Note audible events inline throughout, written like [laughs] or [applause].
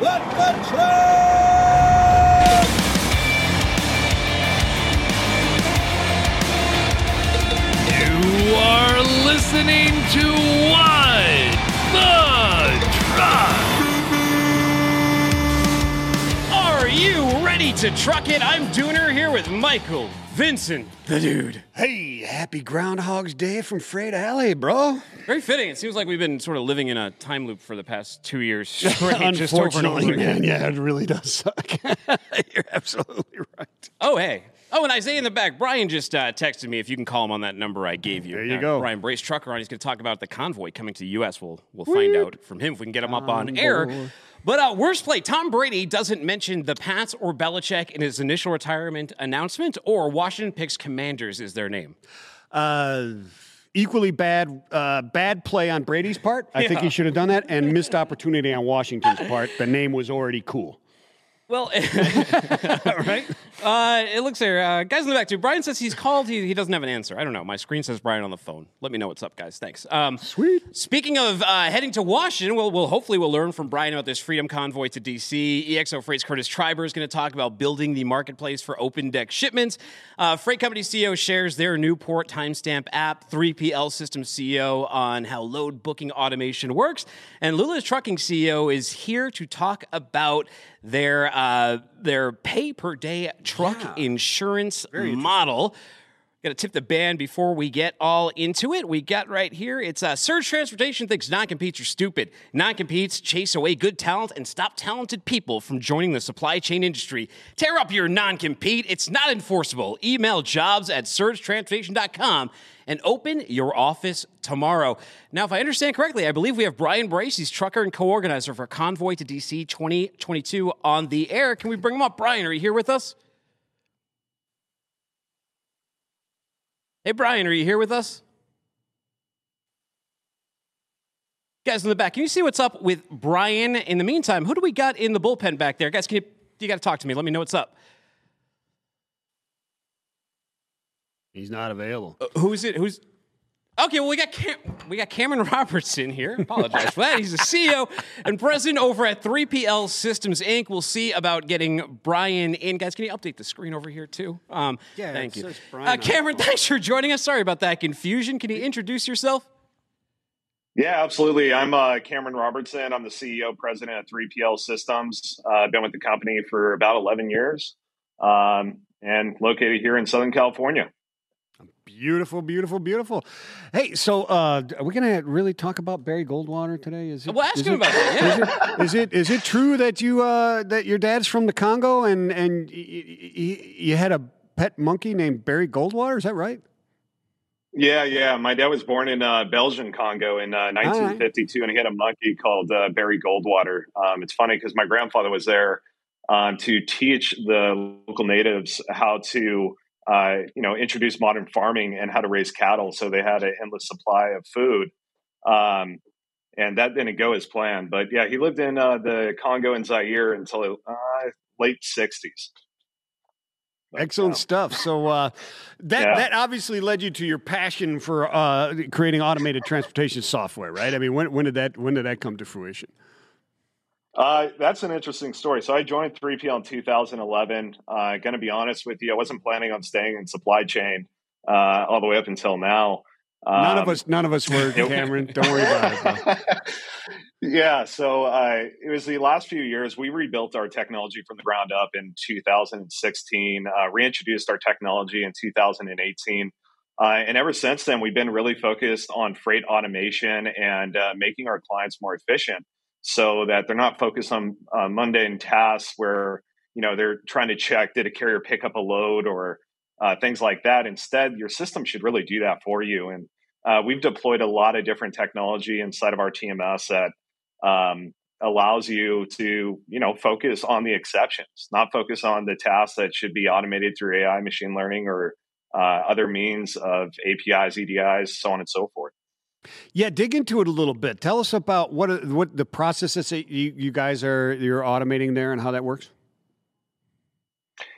Let the truck! You are listening to What the Truck. Are you ready to truck it? I'm Dooner here with Michael, Vincent, the dude. Hey, happy Groundhog's Day from Freight Alley, bro. Very fitting. It seems like we've been sort of living in a time loop for the past two years. [laughs] straight, just over and over Unfortunately, man, yeah, it really does suck. [laughs] You're absolutely right. Oh, hey. Oh, and Isaiah in the back. Brian just uh, texted me if you can call him on that number I gave you. There you Uh, go. Brian Brase Trucker on. He's going to talk about the convoy coming to the U.S. We'll we'll find out from him if we can get him up on air. But uh, worst play, Tom Brady doesn't mention the Pats or Belichick in his initial retirement announcement, or Washington picks Commanders is their name. Uh, equally bad, uh, bad play on Brady's part. I think he should have done that, and missed opportunity on Washington's part. The name was already cool. Well, [laughs] right? Uh, it looks there. Uh, guys in the back too. Brian says he's called. He, he doesn't have an answer. I don't know. My screen says Brian on the phone. Let me know what's up, guys. Thanks. Um, Sweet. Speaking of uh, heading to Washington, we'll, we'll hopefully we'll learn from Brian about this Freedom Convoy to DC. EXO Freight's Kurtis Tryber is going to talk about building the marketplace for open deck shipments. Uh, FR8 Company CEO shares their new port timestamp app. 3PL System CEO on how load booking automation works, and Lula's Trucking CEO is here to talk about their uh, their pay per day truck insurance model. To tip the band before we get all into it. We got right here. It's uh, Surge Transportation thinks non-competes are stupid. Non-competes chase away good talent and stop talented people from joining the supply chain industry. Tear up your non-compete. It's not enforceable. Email jobs at surgetransportation.com and open your office tomorrow. Now, if I understand correctly, I believe we have Brian Brase. He's trucker and co-organizer for Convoy to DC 2022 on the air. Can we bring him up? Brian, are you here with us? Hey, Brian, are you here with us? Guys in the back, can you see what's up with Brian? In the meantime, who do we got in the bullpen back there? Guys, can you, you got to talk to me. Let me know what's up. He's not available. Uh, who's it? Who's Okay, well we got Cam- we got Cameron [laughs] Robertson here. Apologize for that. He's the CEO and president over at 3PL Systems Inc. We'll see about getting Brian in. Guys, can you update the screen over here too? Um, Yeah, thank it you. says Brian Uh, Cameron, thanks for joining us. Sorry about that confusion. Can you introduce yourself? Yeah, absolutely. I'm uh, Cameron Robertson. I'm the CEO, president of 3PL Systems. Uh, I've been with the company for about 11 years um, and located here in Southern California. Beautiful, beautiful, beautiful. Hey, so uh, are we going to really talk about Barry Goldwater today? Is it? Well, ask is him it- about that. Yeah. Is it, is it is it true that you uh, that your dad's from the Congo and and you had a pet monkey named Barry Goldwater? Is that right? Yeah, yeah. My dad was born in uh, Belgian Congo in uh, 1952, and he had a monkey called uh, Barry Goldwater. Um, it's funny because my grandfather was there um, to teach the local natives how to, uh, you know, introduce modern farming and how to raise cattle. So they had an endless supply of food, um, and that didn't go as planned. But yeah, he lived in uh, the Congo and Zaire until uh, late 60s. But, Excellent um, stuff. So uh, that Yeah. that obviously led you to your passion for uh, creating automated transportation software, right? I mean, when when did that when did that come to fruition? Uh, that's an interesting story. So I joined 3PL in 2011. Uh, going to be honest with you, I wasn't planning on staying in supply chain uh, all the way up until now. None of Um, us none of us were, Cameron. Don't worry about it. [laughs] yeah. So uh, it was the last few years we rebuilt our technology from the ground up in 2016, uh, reintroduced our technology in 2018. Uh, and ever since then, we've been really focused on freight automation and uh, making our clients more efficient so that they're not focused on uh, mundane tasks where, you know, they're trying to check, did a carrier pick up a load or uh, things like that. Instead, your system should really do that for you. And uh, we've deployed a lot of different technology inside of our TMS that um, allows you to, you know, focus on the exceptions, not focus on the tasks that should be automated through AI, machine learning, or uh, other means of APIs, EDIs, so on and so forth. Yeah, dig into it a little bit. Tell us about what what the processes that you, you guys are you're automating there and how that works.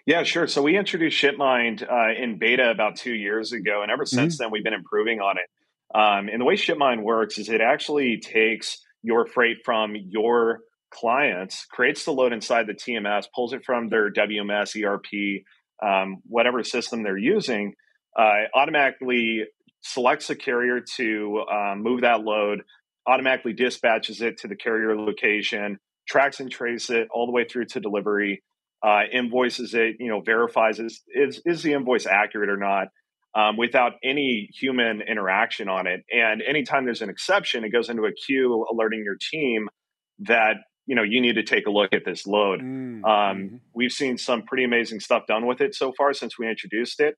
Yeah, sure. So we introduced ShipMind uh, in beta about two years ago, and ever since then we've been improving on it. Um, and the way ShipMind works is it actually takes your freight from your clients, creates the load inside the TMS, pulls it from their WMS, ERP, um, whatever system they're using, uh, automatically selects a carrier to um, move that load, automatically dispatches it to the carrier location, tracks and traces it all the way through to delivery, uh, invoices it, you know, verifies is, is, is the invoice accurate or not, um, without any human interaction on it. And anytime there's an exception, it goes into a queue alerting your team that you know you need to take a look at this load. Mm, um, mm-hmm. We've seen some pretty amazing stuff done with it so far since we introduced it.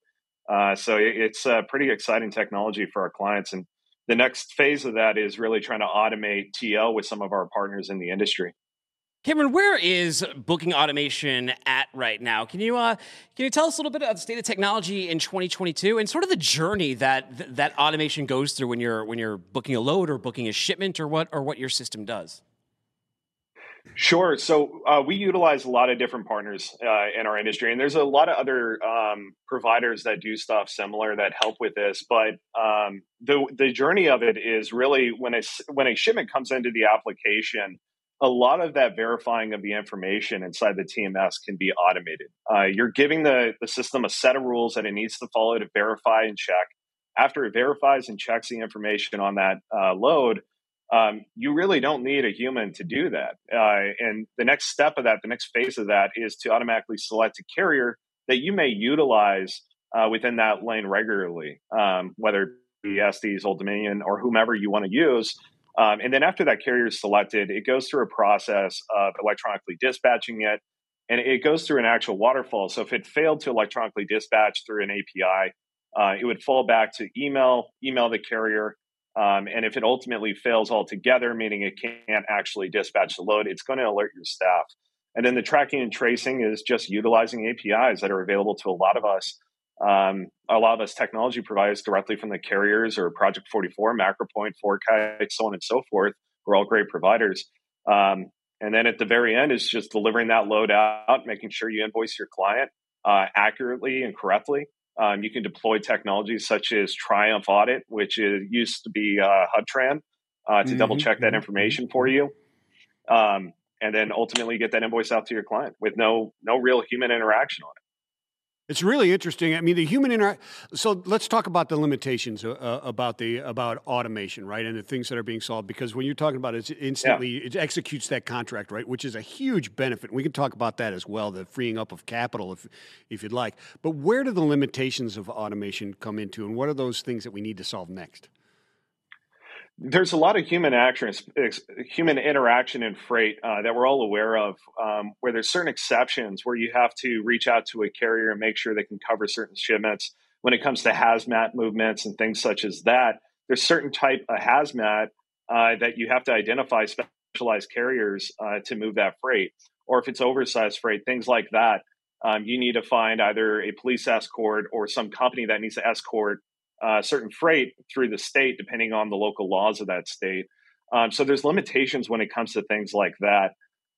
Uh, so it's a pretty exciting technology for our clients, and the next phase of that is really trying to automate TL with some of our partners in the industry. Cameron, where is booking automation at right now? Can you uh, can you tell us a little bit about the state of technology in 2022 and sort of the journey that that automation goes through when you're when you're booking a load or booking a shipment or what or what your system does? Sure. So uh, we utilize a lot of different partners uh, in our industry, and there's a lot of other um, providers that do stuff similar that help with this. But um, the the journey of it is really when a when a shipment comes into the application, a lot of that verifying of the information inside the TMS can be automated. Uh, you're giving the the system a set of rules that it needs to follow to verify and check. After it verifies and checks the information on that uh, load um, you really don't need a human to do that. Uh, and the next step of that, the next phase of that, is to automatically select a carrier that you may utilize uh, within that lane regularly, um, whether it be Estes, Old Dominion, or whomever you want to use. Um, and then after that carrier is selected, it goes through a process of electronically dispatching it, and it goes through an actual waterfall. So if it failed to electronically dispatch through an API, uh, it would fall back to email, email the carrier, um, and if it ultimately fails altogether, meaning it can't actually dispatch the load, it's going to alert your staff. And then the tracking and tracing is just utilizing APIs that are available to a lot of us, um, a lot of us technology providers directly from the carriers or Project 44, MacroPoint, FourKite, so on and so forth. We're all great providers. Um, and then at the very end is just delivering that load out, making sure you invoice your client uh, accurately and correctly. Um, you can deploy technologies such as Triumph Audit, which is, used to be uh, HubTran, uh, to mm-hmm, double check that mm-hmm. information for you, um, and then ultimately get that invoice out to your client with no no real human interaction on it. It's really interesting. I mean, the human interaction. So let's talk about the limitations uh, uh, about the about automation, right, and the things that are being solved. Because when you're talking about it, it instantly yeah. it executes that contract, right, which is a huge benefit. We can talk about that as well, the freeing up of capital, if if you'd like. But where do the limitations of automation come into, and what are those things that we need to solve next? There's a lot of human action, human interaction in freight uh, that we're all aware of, um, where there's certain exceptions where you have to reach out to a carrier and make sure they can cover certain shipments. When it comes to hazmat movements and things such as that, there's certain type of hazmat uh, that you have to identify specialized carriers uh, to move that freight, or if it's oversized freight, things like that. Um, you need to find either a police escort or some company that needs to escort uh, certain freight through the state, depending on the local laws of that state. Um, so there's limitations when it comes to things like that.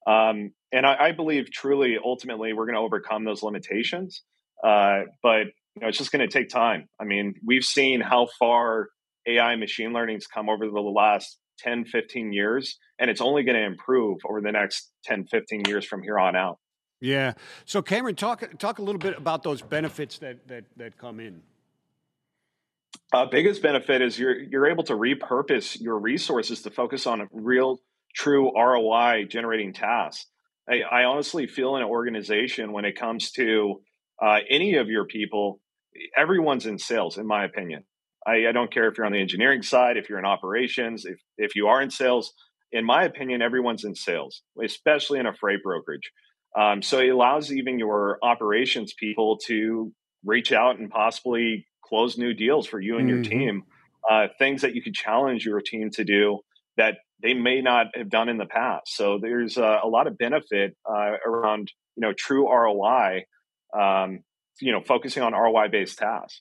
Um, and I, I, believe truly, ultimately, we're going to overcome those limitations. Uh, but you know, it's just going to take time. I mean, we've seen how far AI machine learning's come over the last 10, 15 years, and it's only going to improve over the next 10, 15 years from here on out. Yeah. So Cameron, talk talk a little bit about those benefits that that that come in. Uh, biggest benefit is you're you're able to repurpose your resources to focus on real, true ROI generating tasks. I, I honestly feel in an organization when it comes to uh, any of your people, everyone's in sales, in my opinion. I, I, don't care if you're on the engineering side, if you're in operations, if if you are in sales. In my opinion, everyone's in sales, especially in a freight brokerage. Um, so it allows even your operations people to reach out and possibly close new deals for you and your mm-hmm. team. Uh, things that you could challenge your team to do that they may not have done in the past. So there's uh, a lot of benefit uh, around you know true ROI. Um, you know, focusing on ROI based tasks.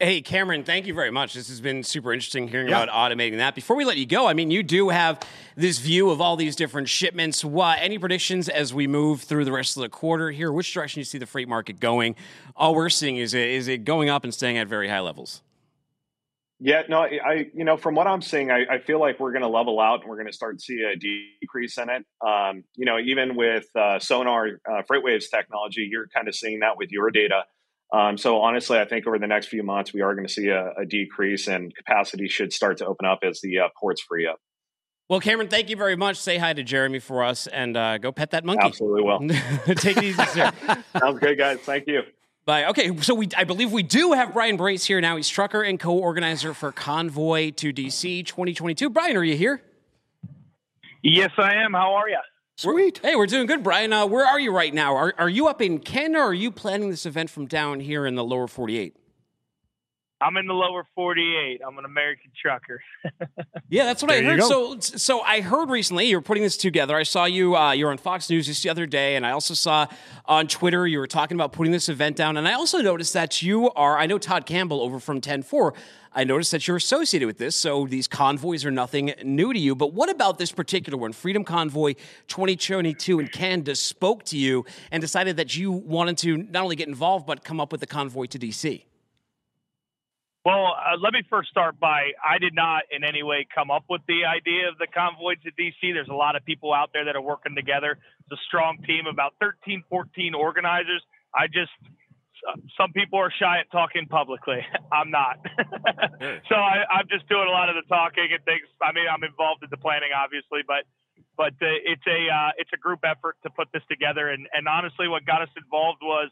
Hey, Cameron, thank you very much. This has been super interesting hearing yeah. about automating that. Before we let you go, I mean, you do have this view of all these different shipments. What, any predictions as we move through the rest of the quarter here? Which direction do you see the freight market going? All we're seeing is it, is it going up and staying at very high levels? Yeah, no, I, you know, from what I'm seeing, I, I feel like we're going to level out and we're going to start to see a decrease in it. Um, you know, even with uh, sonar uh, FreightWaves technology, you're kind of seeing that with your data. Um, so honestly, I think over the next few months, we are going to see a, a, decrease and capacity should start to open up as the uh, ports free up. Well, Cameron, thank you very much. Say hi to Jeremy for us and uh, go pet that monkey. Absolutely will. [laughs] Take it easy, sir. [laughs] Sounds good, guys. Thank you. Bye. Okay, so we I believe we do have Brian Brase here now. He's trucker and co-organizer for Convoy to DC 2022. Brian, are you here? Yes, I am. How are you? Sweet. We're, hey, we're doing good, Brian. Uh, where are you right now? Are, are you up in Canada or are you planning this event from down here in the lower 48? I'm in the lower 48. I'm an American trucker. [laughs] yeah, that's what there I heard. So, so I heard recently you were putting this together. I saw you. Uh, you were on Fox News just the other day, and I also saw on Twitter you were talking about putting this event down. And I also noticed that you are. I know Todd Campbell over from 10-4. I noticed that you're associated with this, so these convoys are nothing new to you. But what about this particular one, Freedom Convoy 2022 in Canada, spoke to you and decided that you wanted to not only get involved but come up with a convoy to DC? Well, uh, let me first start by I did not in any way come up with the idea of the convoy to DC. There's a lot of people out there that are working together. It's a strong team, about 13, 14 organizers. I just, some people are shy at talking publicly. [laughs] I'm not. [laughs] so I, I'm just doing a lot of the talking and things. I mean, I'm involved in the planning, obviously, but but uh, it's a uh, it's a group effort to put this together. And and honestly, what got us involved was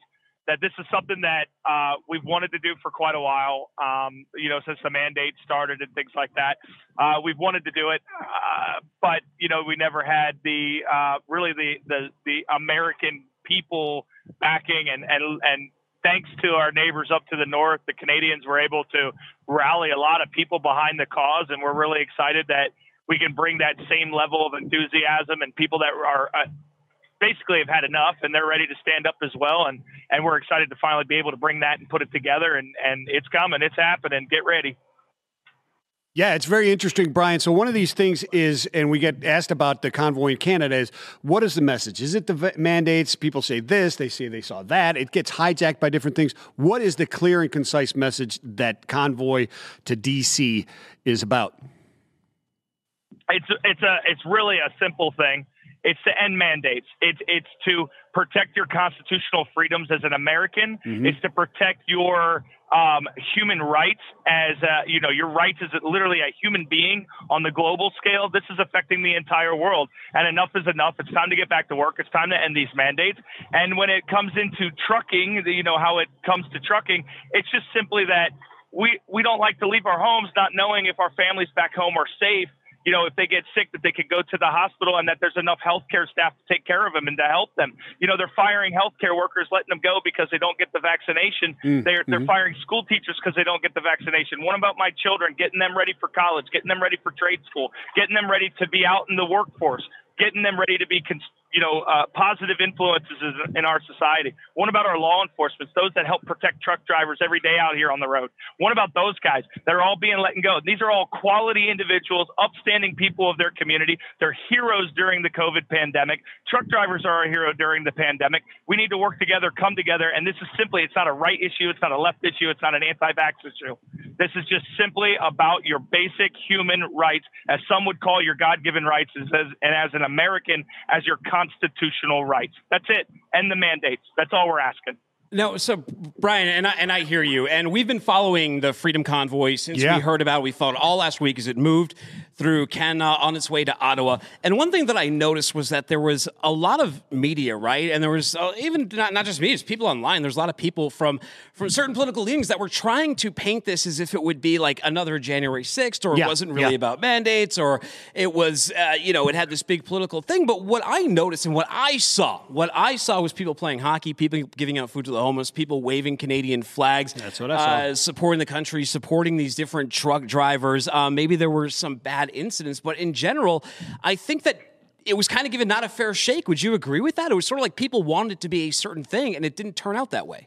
that this is something that uh, we've wanted to do for quite a while. Um, you know, since the mandate started and things like that, uh, we've wanted to do it, uh, but you know, we never had the uh, really the, the the American people backing and and and thanks to our neighbors up to the north, the Canadians were able to rally a lot of people behind the cause, and we're really excited that we can bring that same level of enthusiasm and people that are uh, basically have had enough and they're ready to stand up as well. And, and we're excited to finally be able to bring that and put it together. And, and it's coming, it's happening. Get ready. Yeah, it's very interesting, Brian. So one of these things is, and we get asked about the convoy in Canada, is what is the message? Is it the mandates? People say this, they say they saw that. It gets hijacked by different things. What is the clear and concise message that convoy to DC is about? It's it's a it's really a simple thing. It's to end mandates. It's it's to protect your constitutional freedoms as an American. Mm-hmm. It's to protect your um, human rights as a, you know your rights as a, literally a human being on the global scale. This is affecting the entire world, and enough is enough. It's time to get back to work. It's time to end these mandates. And when it comes into trucking, you know how it comes to trucking. It's just simply that we we don't like to leave our homes not knowing if our families back home are safe you know, if they get sick, that they could go to the hospital and that there's enough healthcare staff to take care of them and to help them. You know, they're firing healthcare workers, letting them go because they don't get the vaccination. Mm, they're they're mm-hmm. firing school teachers because they don't get the vaccination. What about my children? Getting them ready for college, getting them ready for trade school, getting them ready to be out in the workforce, getting them ready to be. Cons- you know, uh, positive influences in our society? What about our law enforcement, those that help protect truck drivers every day out here on the road? What about those guys that are all being let go? These are all quality individuals, upstanding people of their community. They're heroes during the COVID pandemic. Truck drivers are a hero during the pandemic. We need to work together, come together, and this is simply, it's not a right issue, it's not a left issue, it's not an anti-vax issue. This is just simply about your basic human rights, as some would call your God-given rights, as, and as an American, as your constitutional rights. That's it. End the mandates. That's all we're asking. No, so Brian, and I, and I hear you. And we've been following the Freedom Convoy since yeah. we heard about it. We followed all last week as it moved through Canada on its way to Ottawa. And one thing that I noticed was that there was a lot of media, right? And there was uh, even not, not just me, it's people online. There's a lot of people from from certain political leanings that were trying to paint this as if it would be like another January 6th, or yeah. it wasn't really yeah. about mandates, or it was, uh, you know, it had this big political thing. But what I noticed and what I saw, what I saw was people playing hockey, people giving out food to the homeless, people waving Canadian flags. That's what I saw. Uh, supporting the country, supporting these different truck drivers. Um, maybe there were some bad incidents, but in general, I think that it was kind of given not a fair shake. Would you agree with that? It was sort of like people wanted it to be a certain thing, and it didn't turn out that way.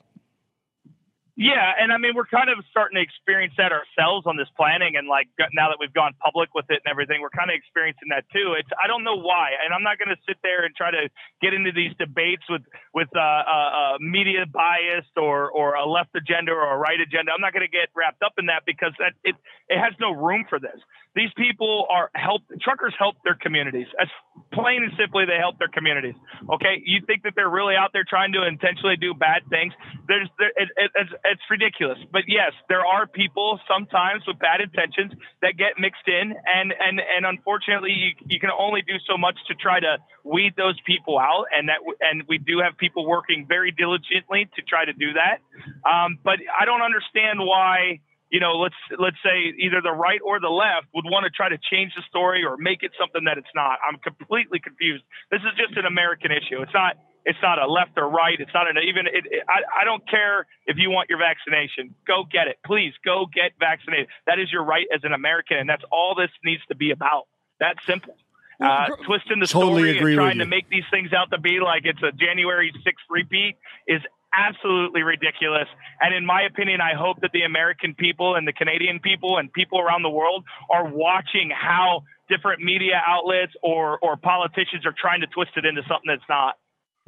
Yeah, and I mean we're kind of starting to experience that ourselves on this planning, and like now that we've gone public with it and everything, we're kind of experiencing that too. It's I don't know why, and I'm not going to sit there and try to get into these debates with with uh, uh, uh, media bias or or a left agenda or a right agenda. I'm not going to get wrapped up in that because that it it has no room for this. These people are help truckers help their communities. As plain and simply, they help their communities. Okay, you think that they're really out there trying to intentionally do bad things? There's there, it, it, it's, it's ridiculous. But yes, there are people sometimes with bad intentions that get mixed in, and and and unfortunately, you, you can only do so much to try to weed those people out. And that and we do have people working very diligently to try to do that. Um, but I don't understand why you know, let's let's say either the right or the left would want to try to change the story or make it something that it's not. I'm completely confused. This is just an American issue. It's not it's not a left or right. It's not an even. It, it, I, I don't care if you want your vaccination. Go get it, please. Go get vaccinated. That is your right as an American, and that's all this needs to be about. That's simple. Uh, twisting the totally story and trying to make these things out to be like it's a January 6th repeat is absolutely ridiculous. And in my opinion, I hope that the American people and the Canadian people and people around the world are watching how different media outlets or, or politicians are trying to twist it into something that's not.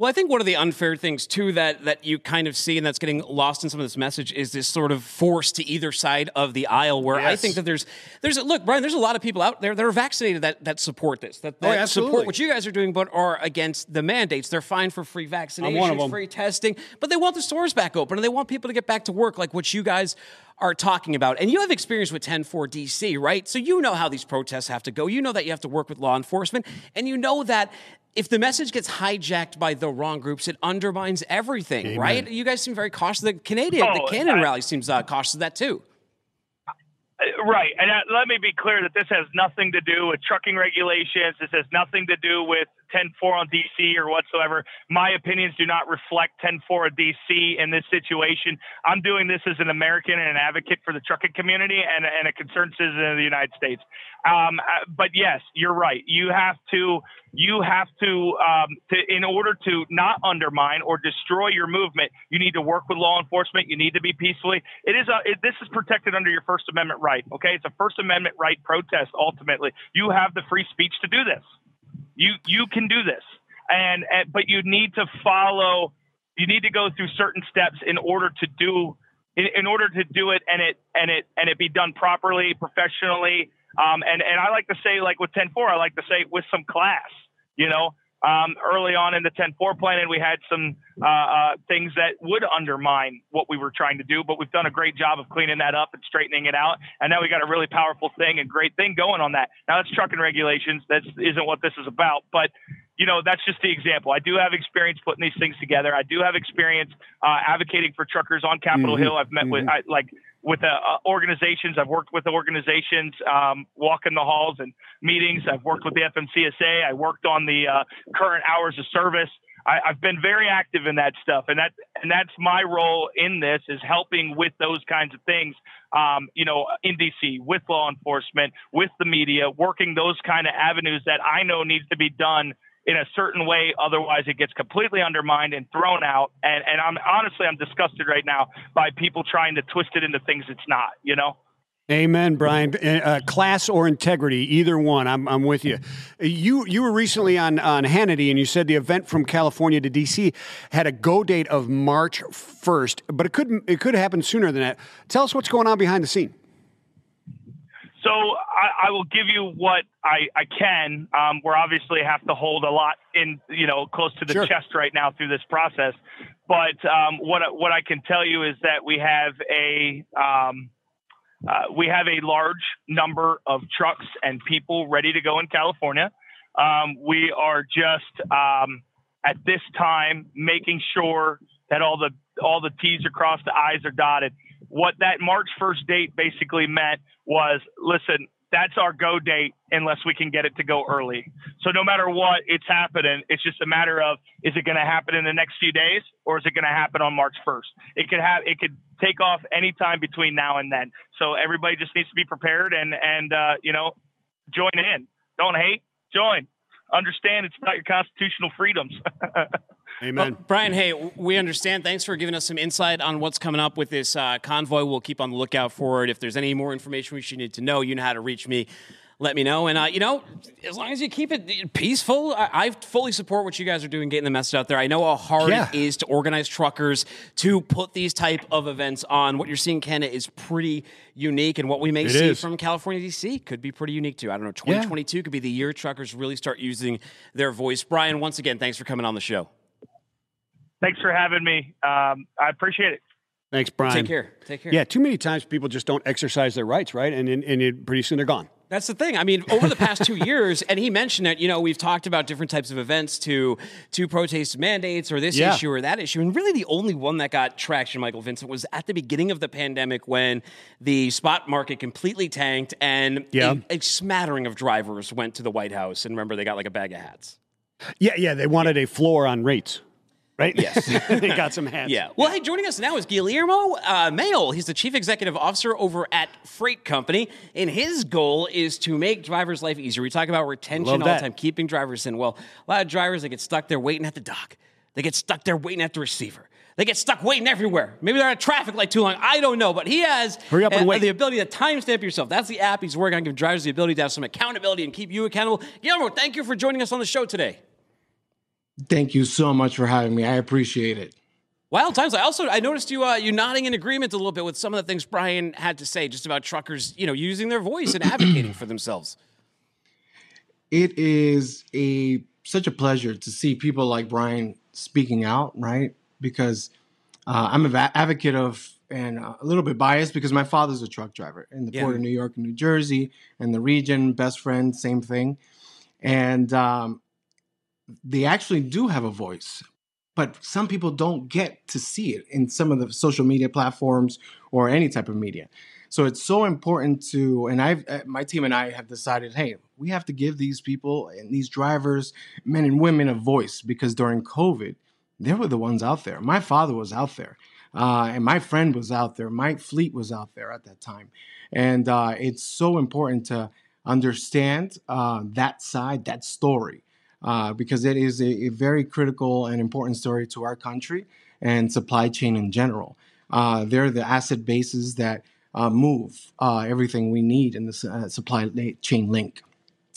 Well, I think one of the unfair things too that that you kind of see and that's getting lost in some of this message is this sort of force to either side of the aisle. Where yes. I think that there's there's a, look, Brian, there's a lot of people out there that are vaccinated that that support this, that, that oh, support what you guys are doing, but are against the mandates. They're fine for free vaccinations, free testing, but they want the stores back open and they want people to get back to work, like what you guys are talking about. And you have experience with 10-4 DC, right? So you know how these protests have to go. You know that you have to work with law enforcement, and you know that if the message gets hijacked by the wrong groups, it undermines everything, Amen. right? You guys seem very cautious. The Canadian, oh, the Cannon I, rally seems uh, cautious of that too. Right, and uh, let me be clear that this has nothing to do with trucking regulations. This has nothing to do with 10-4 on DC or whatsoever. My opinions do not reflect 10-4 on DC in this situation. I'm doing this as an American and an advocate for the trucking community and, and a concerned citizen of the United States. Um, uh, but yes, you're right. You have to you have to, um, to, in order to not undermine or destroy your movement, you need to work with law enforcement. You need to be peacefully. It is a, it, this is protected under your First Amendment right. Okay, it's a First Amendment right protest. Ultimately, you have the free speech to do this. You you can do this, and, and but you need to follow. You need to go through certain steps in order to do in, in order to do it and it and it and it be done properly, professionally um, and, and I like to say, like with 10 4, I like to say with some class, you know. Um, early on in the 10 4 plan, and we had some uh, uh, things that would undermine what we were trying to do, but we've done a great job of cleaning that up and straightening it out. And now we got a really powerful thing and great thing going on that. Now, that's trucking regulations. That isn't what this is about. But you know, that's just the example. I do have experience putting these things together. I do have experience uh, advocating for truckers on Capitol mm-hmm. Hill. I've met mm-hmm. with I, like with uh, uh, organizations. I've worked with organizations, um, walking the halls and meetings. I've worked with the FMCSA. I worked on the uh, current hours of service. I, have been very active in that stuff, and that and that's my role in this is helping with those kinds of things. Um, you know, in DC with law enforcement, with the media, working those kind of avenues that I know needs to be done in a certain way. Otherwise, it gets completely undermined and thrown out. And, and I'm honestly, I'm disgusted right now by people trying to twist it into things it's not, you know? Amen, Brian. Uh, uh class or integrity, either one. I'm, I'm with you. You you were recently on on Hannity, and you said the event from California to DC had a go date of March 1st, but it could it could happen sooner than that. Tell us what's going on behind the scene. So I, I, will give you what I, I can. Um, we're obviously have to hold a lot in, you know, close to the sure. chest right now through this process. But um, what what I can tell you is that we have a um, uh, we have a large number of trucks and people ready to go in California. Um, we are just um, at this time making sure that all the all the T's are crossed, the I's are dotted what that March 1st date basically meant was listen, that's our go date unless we can get it to go early. So no matter what, it's happening. It's just a matter of is it going to happen in the next few days or is it going to happen on March 1st? It could have it could take off anytime between now and then. So everybody just needs to be prepared and and uh, you know join in. Don't hate, join. Understand it's about your constitutional freedoms. [laughs] Amen. Well, Brian, hey, we understand. Thanks for giving us some insight on what's coming up with this uh, convoy. We'll keep on the lookout for it. If there's any more information we should need to know, you know how to reach me let me know. And, uh, you know, as long as you keep it peaceful, I, I, fully support what you guys are doing, getting the message out there. I know how hard yeah. it is to organize truckers to put these type of events on. What you're seeing, Canada, is pretty unique. And what we may it see is. from California, D.C. could be pretty unique, too. I don't know, 2022 yeah. could be the year truckers really start using their voice. Brian, once again, thanks for coming on the show. Thanks for having me. Um, I appreciate it. Thanks, Brian. Take care. Take care. Yeah, too many times people just don't exercise their rights, right? And, and, and it, pretty soon they're gone. That's the thing. I mean, over the past two [laughs] years, and he mentioned it. You know, we've talked about different types of events to to protest mandates or this yeah. issue or that issue, and really the only one that got traction, Michael Vincent, was at the beginning of the pandemic when the spot market completely tanked and yeah. a, a smattering of drivers went to the White House. And remember, they got like a bag of hats. Yeah, yeah, they wanted a floor on rates right? Yes. [laughs] they got some hands. Yeah. Well, hey, joining us now is Guillermo uh, Mayol. He's the chief executive officer over at FR8 Company, and his goal is to make drivers' life easier. We talk about retention all the time, keeping drivers in. Well, a lot of drivers they get stuck there waiting at the dock. They get stuck there waiting at the receiver. They get stuck waiting everywhere. Maybe they're at traffic light too long. I don't know. But he has Hurry up and wait. the ability to timestamp yourself. That's the app he's working on, giving drivers the ability to have some accountability and keep you accountable. Guillermo, thank you for joining us on the show today. Thank you so much for having me. I appreciate it. Wild times. I also I noticed you uh, you nodding in agreement a little bit with some of the things Brian had to say just about truckers, you know, using their voice and advocating for themselves. It is a such a pleasure to see people like Brian speaking out, right? Because uh, I'm an advocate of and a little bit biased because my father's a truck driver in the yeah. port of New York and New Jersey and the region, best friend, same thing. And um, they actually do have a voice, but some people don't get to see it in some of the social media platforms or any type of media. So it's so important to, and I've, uh, my team and I have decided, hey, we have to give these people and these drivers, men and women, a voice because during COVID, they were the ones out there. My father was out there, uh, and my friend was out there. Mike Fleet was out there at that time, and uh, it's so important to understand uh, that side, that story, uh, because it is a, a, very critical and important story to our country and supply chain in general. Uh, they're the asset bases that uh, move uh, everything we need in the uh, supply chain link.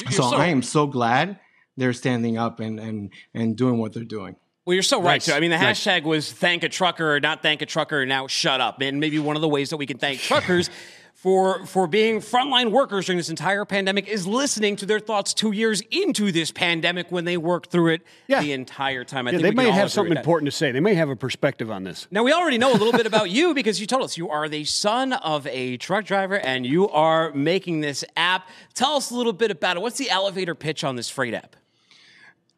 So, so, I am so glad they're standing up and, and, and doing what they're doing. Well, you're so right. Nice. Too. I mean, the nice. hashtag was thank a trucker, not thank a trucker, now shut up. And maybe one of the ways that we can thank truckers [laughs] for for being frontline workers during this entire pandemic is listening to their thoughts two years into this pandemic when they worked through it yeah. the entire time. I yeah, think they may have something important to say. They may have a perspective on this. Now we already know a little bit about [laughs] you because you told us you are the son of a truck driver and you are making this app. Tell us a little bit about it. What's the elevator pitch on this freight app?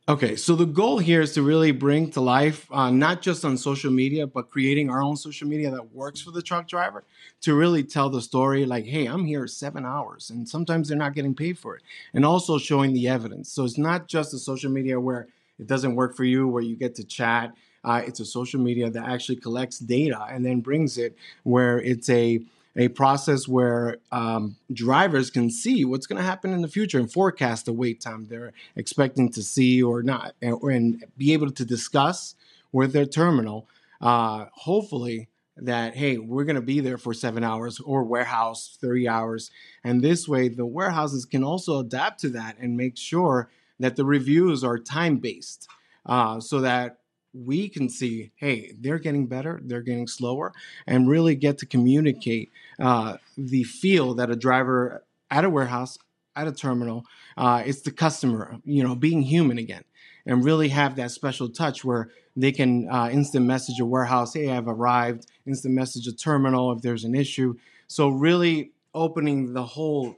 Okay, so the goal here is to really bring to life, uh, not just on social media, but creating our own social media that works for the truck driver to really tell the story like, hey, I'm here seven hours, and sometimes they're not getting paid for it. And also showing the evidence. So it's not just a social media where it doesn't work for you, where you get to chat. Uh, it's a social media that actually collects data and then brings it where it's a a process where um, drivers can see what's going to happen in the future and forecast the wait time they're expecting to see or not, and, and be able to discuss with their terminal, uh, hopefully, that hey we're going to be there for seven hours or warehouse three hours. And this way the warehouses can also adapt to that and make sure that the reviews are time based uh, so that we can see, hey, they're getting better, they're getting slower, and really get to communicate uh, the feel that a driver at a warehouse, at a terminal, uh, it's the customer, you know, being human again, and really have that special touch where they can uh, instant message a warehouse, hey, I've arrived, instant message a terminal if there's an issue. So, really opening the whole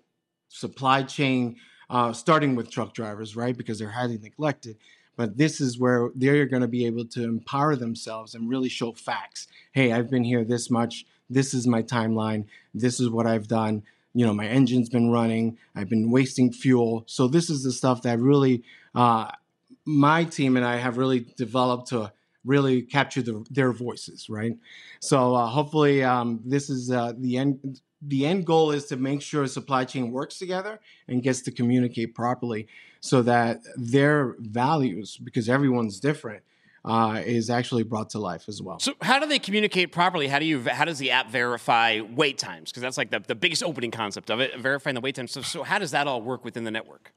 supply chain, uh, starting with truck drivers, right? Because they're highly neglected but this is where they're going to be able to empower themselves and really show facts. Hey, I've been here this much. This is my timeline. This is what I've done. You know, my engine's been running. I've been wasting fuel. So this is the stuff that really uh, my team and I have really developed to really capture the, their voices, right? So uh, hopefully, um, this is uh, the end the end goal is to make sure supply chain works together and gets to communicate properly so that their values because everyone's different uh, is actually brought to life as well. So, how do they communicate properly? How do you? How does the app verify wait times? Because that's like the, the biggest opening concept of it, verifying the wait times. So, so how does that all work within the network?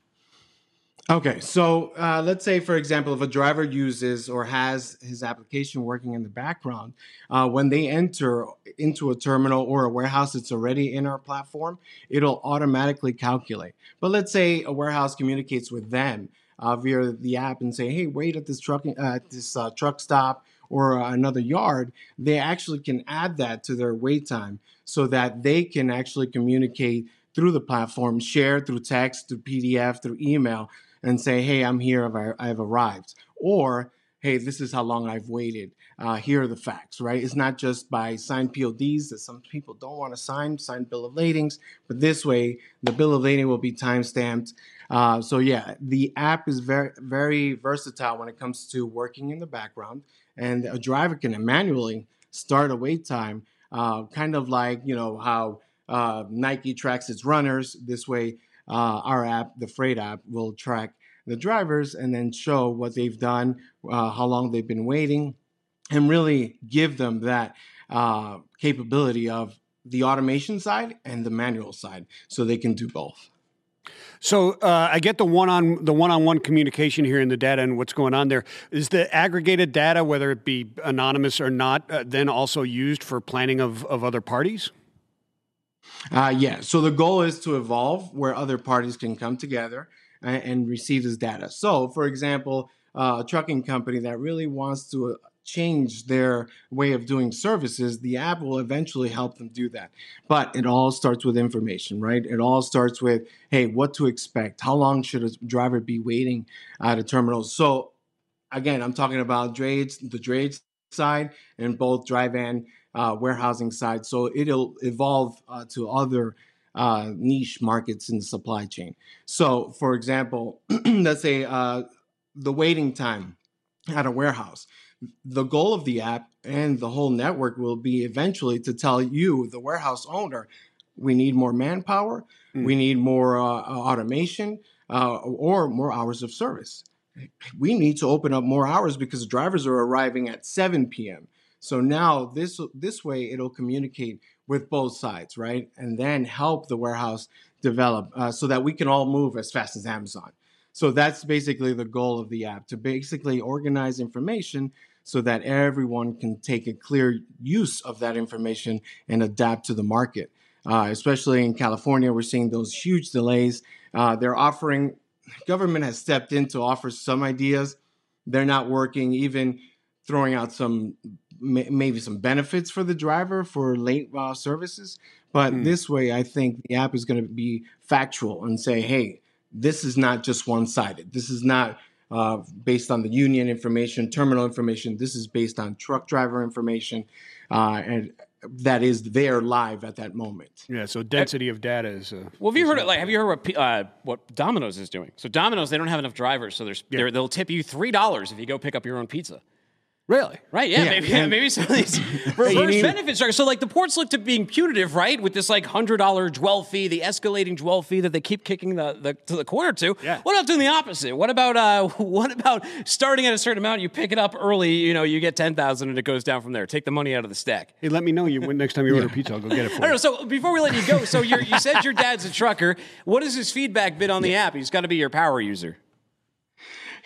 Okay, so uh, let's say, for example, if a driver uses or has his application working in the background, uh, when they enter into a terminal or a warehouse that's already in our platform, it'll automatically calculate. But let's say a warehouse communicates with them uh, via the app and say, "Hey, wait at this truck uh, this uh, truck stop or another yard." They actually can add that to their wait time so that they can actually communicate through the platform, share through text, through PDF, through email and say, hey, I'm here, I've, arrived. Or, hey, this is how long I've waited. Uh, here are the facts, right? It's not just by signed PODs that some people don't want to sign, signed bill of ladings, but this way, the bill of lading will be time stamped. Uh, so yeah, the app is very, very versatile when it comes to working in the background, and a driver can manually start a wait time, uh, kind of like you know how uh, Nike tracks its runners. This way, uh, our app, the FR8 app, will track the drivers and then show what they've done, uh, how long they've been waiting, and really give them that uh, capability of the automation side and the manual side, so they can do both. So uh, I get the one on the one on one communication here in the data and what's going on there. Is the aggregated data, whether it be anonymous or not, uh, then also used for planning of, of other parties? Uh, yeah. So the goal is to evolve where other parties can come together and, and receive this data. So, for example, uh, a trucking company that really wants to uh, change their way of doing services, the app will eventually help them do that. But it all starts with information, right? It all starts with, hey, what to expect? How long should a driver be waiting at a terminal? So, again, I'm talking about drayage, the drayage side, and both dry van uh, warehousing side. So it'll evolve uh, to other uh, niche markets in the supply chain. So, for example, [clears throat] let's say uh, the waiting time at a warehouse. The goal of the app and the whole network will be eventually to tell you, the warehouse owner, we need more manpower, mm. we need more uh, automation, uh, or more hours of service. We need to open up more hours because drivers are arriving at 7 p.m. So now this this way it'll communicate with both sides, right? And then help the warehouse develop uh, so that we can all move as fast as Amazon. So that's basically the goal of the app to basically organize information so that everyone can take a clear use of that information and adapt to the market. Uh, especially in California, we're seeing those huge delays. Uh, they're offering, government has stepped in to offer some ideas. They're not working, even throwing out some maybe some benefits for the driver for late uh, services. But mm. this way, I think the app is going to be factual and say, hey, this is not just one sided. This is not uh, based on the union information, terminal information. This is based on truck driver information. Uh, and that is there live at that moment. Yeah, so density of data is. Uh, well, have you heard? Like, have you heard what uh, what Domino's is doing? So Domino's, they don't have enough drivers, so there's yeah. they'll tip you three dollars if you go pick up your own pizza. Really? Right? Yeah. yeah. Maybe, yeah, [laughs] maybe some of these [laughs] reverse benefits are so like the ports look to being punitive, right? With this like hundred dollar dwell fee, the escalating dwell fee that they keep kicking the, the to the corner to. Yeah. What about doing the opposite? What about uh [laughs] what about starting at a certain amount? You pick it up early, you know, you get ten thousand and it goes down from there. Take the money out of the stack. Hey, let me know you when next time you order pizza, I'll go get it for you. I don't know. So before we let you go, so you you said your dad's a trucker. What has his feedback been on the app? He's got to be your power user.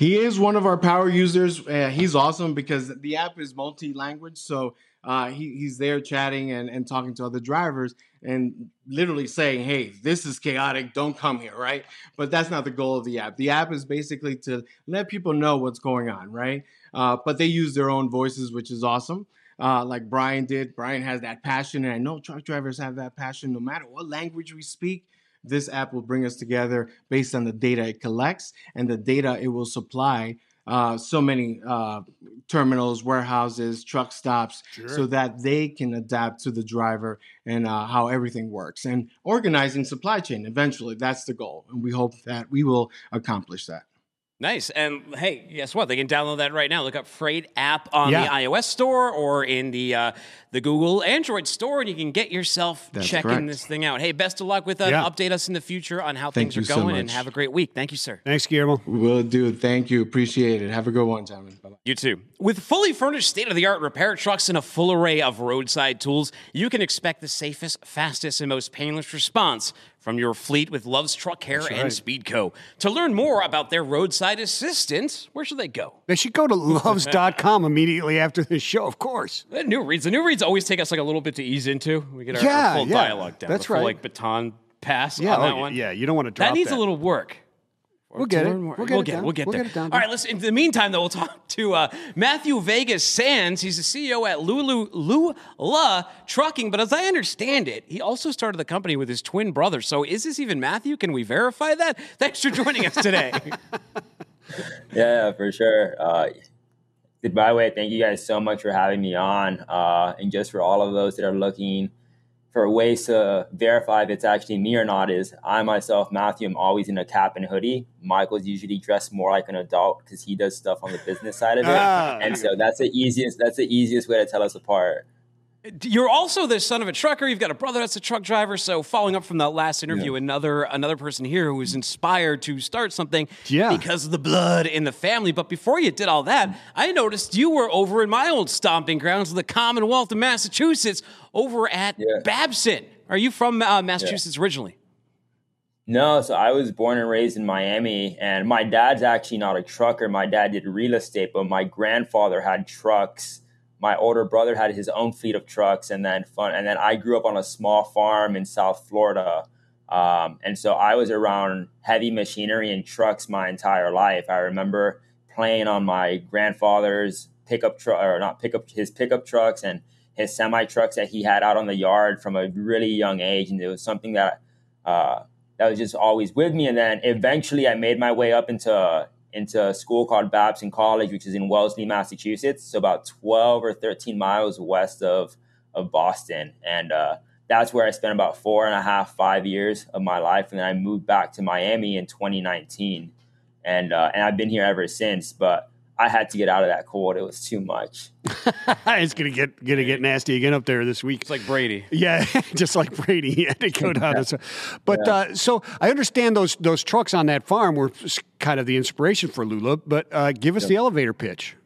He is one of our power users. Uh, he's awesome because the app is multi-language, so uh, he, he's there chatting and, and talking to other drivers and literally saying, "Hey, this is chaotic. Don't come here." Right? But that's not the goal of the app. The app is basically to let people know what's going on. Right? Uh, but they use their own voices, which is awesome. Uh, like Brian did. Brian has that passion, and I know truck drivers have that passion no matter what language we speak. This app will bring us together based on the data it collects and the data it will supply uh, so many uh, terminals, warehouses, truck stops, sure. so that they can adapt to the driver and uh, how everything works. And organizing supply chain eventually, that's the goal. And we hope that we will accomplish that. Nice. And hey, guess what? They can download that right now. Look up FR8 app on yeah. the iOS store or in the uh, the Google Android store, and you can get yourself That's checking correct. this thing out. Hey, best of luck with that. Yeah. Update us in the future on how Thank things are going, so and have a great week. Thank you, sir. Thanks, Guillermo. Will do. Thank you. Appreciate it. Have a good one, Simon. Bye-bye. You too. With fully furnished, state of the art repair trucks and a full array of roadside tools, you can expect the safest, fastest, and most painless response from your fleet with Love's Truck Care right. and Speedco. To learn more about their roadside assistance, where should they go? They should go to loves.com [laughs] immediately after this show, of course. The new reads. The new reads always take us like a little bit to ease into. We get our, yeah, our full yeah. dialogue down. That's right. Full, like baton pass yeah, on oh, that oh, one. Yeah, you don't want to drop it. that. needs that. a little work. We'll get, we'll get, it. We'll get, we'll get it. We'll get we'll there. Get it down, All right, listen. In the meantime, though, we'll talk to uh, Matthew Vega-Sanz. He's the CEO at Lulu Lula Trucking. But as I understand it, he also started the company with his twin brother. So is this even Matthew? Can we verify that? [laughs] Thanks for joining us today. [laughs] yeah, for sure. Uh, by the way, thank you guys so much for having me on. Uh, and just for all of those that are looking – for ways to verify if it's actually me or not is I myself, Matthew, I'm always in a cap and hoodie. Michael's usually dressed more like an adult because he does stuff on the business side of it. Ah, and so that's the easiest that's the easiest way to tell us apart. You're also the son of a trucker. You've got a brother that's a truck driver. So, following up from that last interview, yeah. another another person here who was inspired to start something yeah. because of the blood in the family. But before you did all that, I noticed you were over in my old stomping grounds, the Commonwealth of Massachusetts, over at yeah. Babson. Are you from uh, Massachusetts originally? No, so I was born and raised in Miami, and my dad's actually not a trucker. My dad did real estate, but my grandfather had trucks my older brother had his own fleet of trucks and then fun and then i grew up on a small farm in south florida. Um, and so i was around heavy machinery and trucks my entire life. I remember playing on my grandfather's pickup truck or not pickup his pickup trucks and his semi trucks that he had out on the yard from a really young age and it was something that uh, that was just always with me. And then eventually i made my way up into into a school called Babson College, which is in Wellesley, Massachusetts. So about 12 or 13 miles west of, of Boston. And uh, that's where I spent about four and a half, five years of my life. And then I moved back to Miami in 2019. And, uh, and I've been here ever since. But I had to get out of that cold. It was too much. [laughs] it's gonna get gonna get nasty again up there this week. It's like Brady. Yeah, [laughs] just like Brady. [laughs] He had to go down. yeah. But yeah. uh, so I understand those those trucks on that farm were kind of the inspiration for Lula. But uh, give us yeah. the elevator pitch.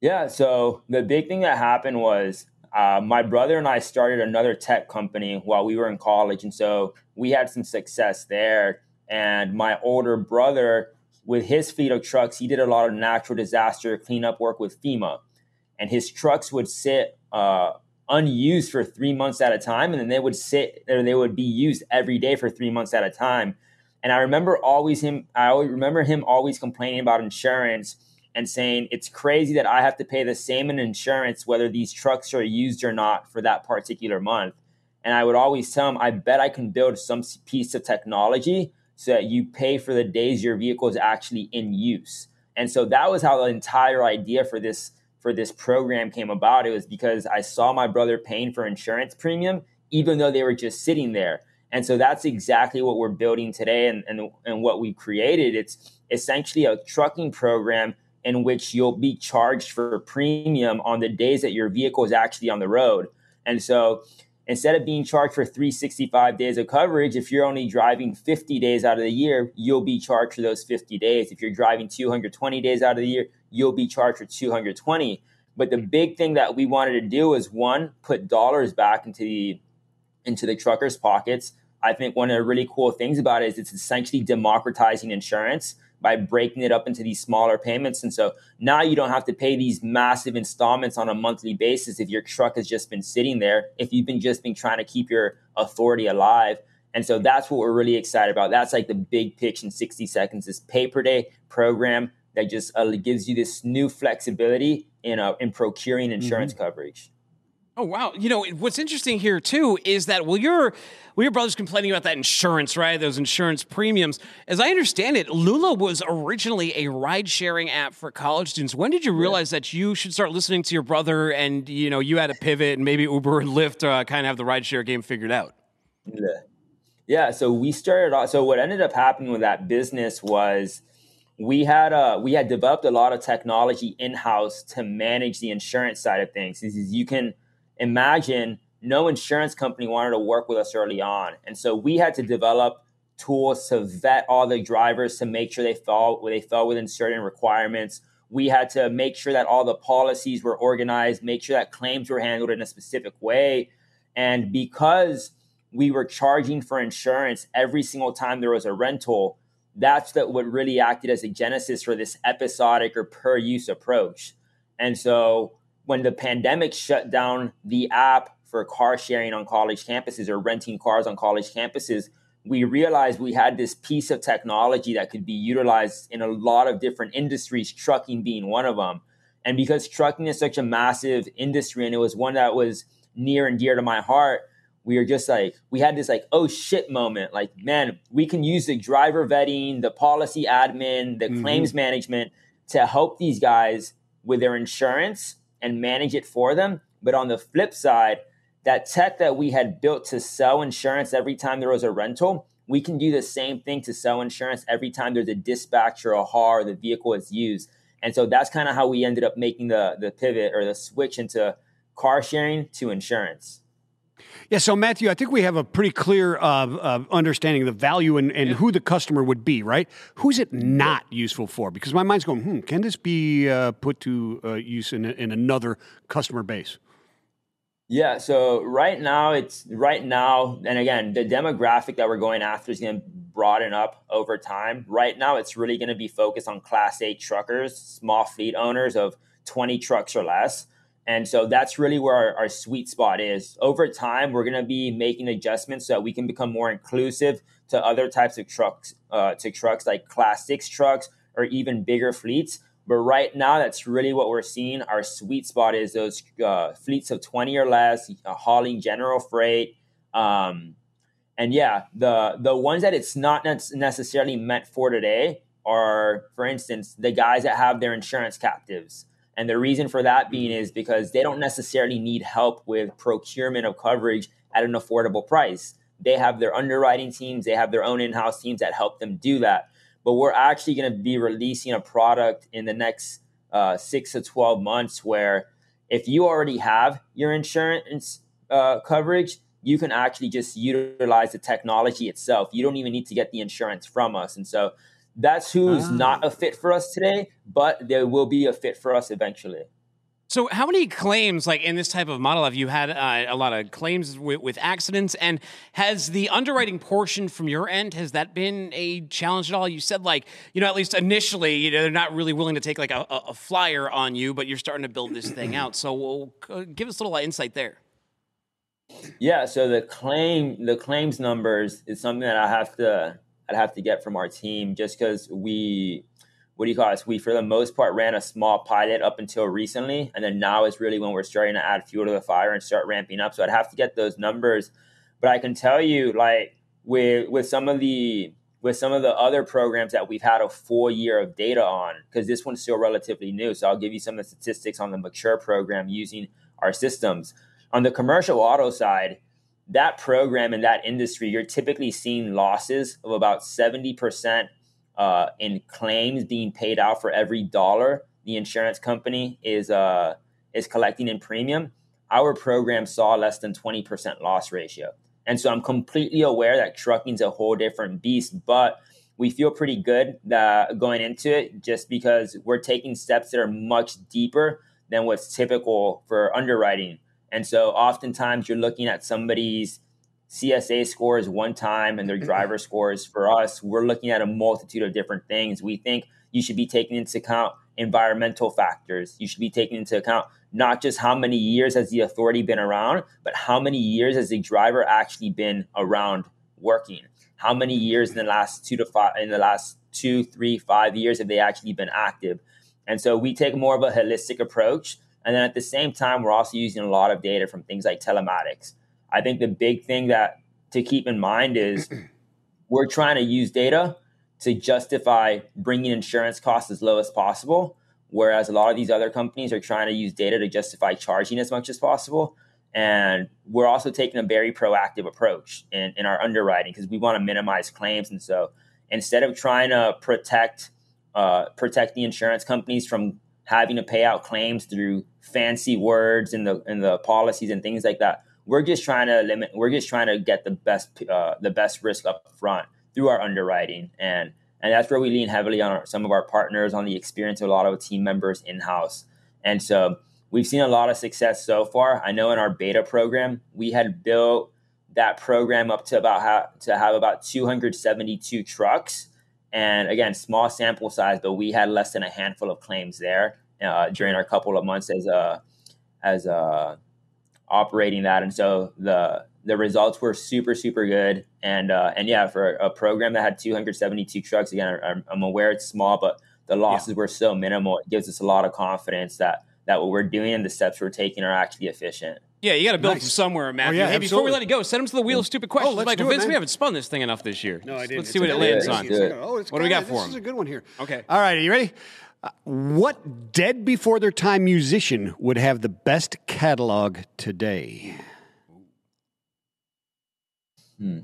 Yeah. So the big thing that happened was uh, my brother and I started another tech company while we were in college, and so we had some success there. And my older brother with his fleet of trucks, he did a lot of natural disaster cleanup work with FEMA. And his trucks would sit uh, unused for three months at a time. And then they would sit or they would be used every day for three months at a time. And I remember always him, I always remember him always complaining about insurance and saying, it's crazy that I have to pay the same in insurance whether these trucks are used or not for that particular month. And I would always tell him, I bet I can build some piece of technology so that you pay for the days your vehicle is actually in use. And so that was how the entire idea for this for this program came about. It was because I saw my brother paying for insurance premium, even though they were just sitting there. And so that's exactly what we're building today and, and, and what we created. It's essentially a trucking program in which you'll be charged for premium on the days that your vehicle is actually on the road. And so instead of being charged for 365 days of coverage, if you're only driving 50 days out of the year, you'll be charged for those 50 days. If you're driving 220 days out of the year, you'll be charged for 220. But the big thing that we wanted to do is one, put dollars back into the into the truckers' pockets. I think one of the really cool things about it is it's essentially democratizing insurance by breaking it up into these smaller payments. And so now you don't have to pay these massive installments on a monthly basis if your truck has just been sitting there, if you've been just been trying to keep your authority alive. And so that's what we're really excited about. That's like the big pitch in 60 seconds, this pay per day program that just uh, gives you this new flexibility in, uh, in procuring insurance mm-hmm. coverage. Oh wow! You know what's interesting here too is that well, your well, your brother's complaining about that insurance, right? Those insurance premiums. As I understand it, Lula was originally a ride-sharing app for college students. When did you realize yeah. that you should start listening to your brother, and you know you had to pivot, and maybe Uber and Lyft uh, kind of have the ride-share game figured out? Yeah, yeah. So we started off. So what ended up happening with that business was we had uh, we had developed a lot of technology in house to manage the insurance side of things. Is you can imagine, no insurance company wanted to work with us early on, and so we had to develop tools to vet all the drivers to make sure they fell they fell within certain requirements. We had to make sure that all the policies were organized, make sure that claims were handled in a specific way, and because we were charging for insurance every single time there was a rental that's that what really acted as a genesis for this episodic or per use approach. And so when the pandemic shut down the app for car sharing on college campuses or renting cars on college campuses, we realized we had this piece of technology that could be utilized in a lot of different industries, trucking being one of them. And because trucking is such a massive industry and it was one that was near and dear to my heart, we were just like we had this like oh shit moment like man we can use the driver vetting the policy admin the mm-hmm. claims management to help these guys with their insurance and manage it for them. But on the flip side that tech that we had built to sell insurance every time there was a rental we can do the same thing to sell insurance every time there's a dispatch or a HAR or the vehicle is used. And so that's kind of how we ended up making the the pivot or the switch into car sharing to insurance yeah, so Matthew, I think we have a pretty clear uh, uh, understanding of the value and, and yeah. who the customer would be, right? Who's it not useful for? Because my mind's going, hmm, can this be uh, put to uh, use in, in another customer base? Yeah, so right now it's right now, and again, the demographic that we're going after is going to broaden up over time. Right now, it's really going to be focused on Class 8 truckers, small fleet owners of 20 trucks or less. And so that's really where our, our sweet spot is. Over time, we're going to be making adjustments so that we can become more inclusive to other types of trucks, uh, to trucks like class six trucks or even bigger fleets. But right now, that's really what we're seeing. Our sweet spot is those uh, fleets of 20 or less, uh, hauling general freight. Um, and yeah, the, the ones that it's not necessarily meant for today are, for instance, the guys that have their insurance captives. And the reason for that being is because they don't necessarily need help with procurement of coverage at an affordable price. They have their underwriting teams, they have their own in house teams that help them do that. But we're actually going to be releasing a product in the next uh, six to 12 months where if you already have your insurance uh, coverage, you can actually just utilize the technology itself. You don't even need to get the insurance from us. And so that's who's ah. not a fit for us today, but there will be a fit for us eventually. So, how many claims, like in this type of model, have you had uh, a lot of claims with, with, accidents? And has the underwriting portion from your end has that been a challenge at all? You said, like, you know, at least initially, you know, they're not really willing to take like a, a flyer on you, but you're starting to build this thing out. So, we'll, give us a little insight there. Yeah. So the claim, the claims numbers is something that I have to I'd have to get from our team just because we, what do you call us? We, for the most part, ran a small pilot up until recently. And then now is really when we're starting to add fuel to the fire and start ramping up. So I'd have to get those numbers. But I can tell you, like, with, with some of the, with some of the other programs that we've had a full year of data on, because this one's still relatively new. So I'll give you some of the statistics on the mature program using our systems. On the commercial auto side, that program in that industry, you're typically seeing losses of about 70% uh, in claims being paid out for every dollar the insurance company is uh, is collecting in premium. Our program saw less than 20% loss ratio. And so I'm completely aware that trucking's a whole different beast, but we feel pretty good that going into it just because we're taking steps that are much deeper than what's typical for underwriting and so oftentimes you're looking at somebody's CSA scores one time and their mm-hmm. driver scores. For us, we're looking at a multitude of different things. We think you should be taking into account environmental factors. You should be taking into account not just how many years has the authority been around, but how many years has the driver actually been around working. How many years in the last two to five, in the last two, three, five years have they actually been active? And so we take more of a holistic approach and then at the same time, we're also using a lot of data from things like telematics. I think the big thing that to keep in mind is [clears throat] we're trying to use data to justify bringing insurance costs as low as possible, whereas a lot of these other companies are trying to use data to justify charging as much as possible. And we're also taking a very proactive approach in, in our underwriting because we want to minimize claims. And so instead of trying to protect uh, protect the insurance companies from having to pay out claims through fancy words in the in the policies and things like that. We're just trying to limit. We're just trying to get the best uh, the best risk up front through our underwriting, and and that's where we lean heavily on our, some of our partners, on the experience of a lot of team members in house, and so we've seen a lot of success so far. I know in our beta program, we had built that program up to about ha- to have about 272 trucks and again, small sample size, but we had less than a handful of claims there uh, during our couple of months as a as a operating that, and so the the results were super super good. And uh, and yeah, for a program that had 272 trucks, again, I'm, I'm aware it's small, but the losses yeah. were so minimal. It gives us a lot of confidence that that what we're doing and the steps we're taking are actually efficient. Yeah, you got to build nice. from somewhere, Matthew. Oh, yeah, hey, before we let it go, send them to the wheel of stupid questions. Oh, Michael Vince, it, we haven't spun this thing enough this year. No, I didn't. Let's it's see what it lands on. Oh, what do we got for this him? This is a good one here. Okay. All right, are you ready? What dead before their time musician would have the best catalog today? Hmm.